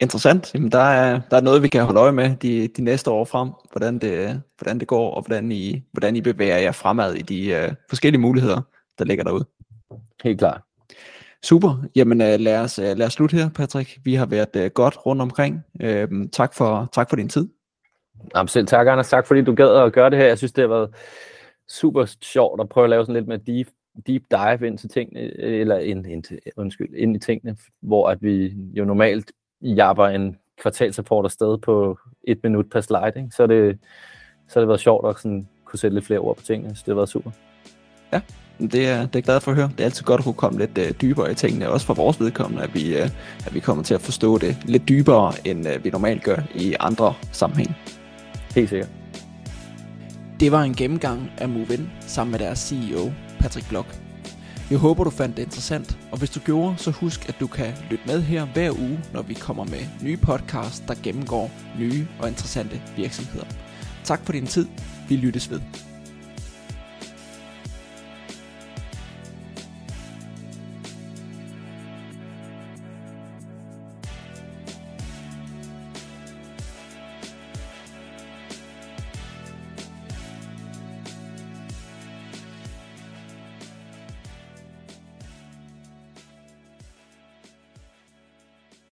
S1: interessant. Jamen, der, er, der er noget, vi kan holde øje med de, de næste år frem, hvordan det, hvordan det går, og hvordan I, hvordan I bevæger jer fremad i de uh, forskellige muligheder, der ligger derude.
S2: Helt klart.
S1: Super. Jamen uh, lad, os, uh, lad os slutte her, Patrick. Vi har været uh, godt rundt omkring. Uh, tak, for, tak for din tid.
S2: Jamen selv tak, Anders. Tak fordi du gad at gøre det her. Jeg synes, det har været super sjovt at prøve at lave sådan lidt mere deep, deep dive ind til tingene, eller ind, ind, til, undskyld, ind i tingene, hvor at vi jo normalt japper en kvartalsrapport afsted på et minut per slide, ikke? Så, det, så har det været sjovt at sådan kunne sætte lidt flere ord på tingene, så det har været super.
S1: Ja, det er, det er glad for at høre. Det er altid godt at kunne komme lidt uh, dybere i tingene, også for vores vedkommende, at vi, uh, at vi kommer til at forstå det lidt dybere, end uh, vi normalt gør i andre sammenhæng.
S2: Helt sikkert.
S1: Det var en gennemgang af MoveIn sammen med deres CEO, Patrick Block. Jeg håber, du fandt det interessant, og hvis du gjorde, så husk, at du kan lytte med her hver uge, når vi kommer med nye podcasts, der gennemgår nye og interessante virksomheder. Tak for din tid. Vi lyttes ved.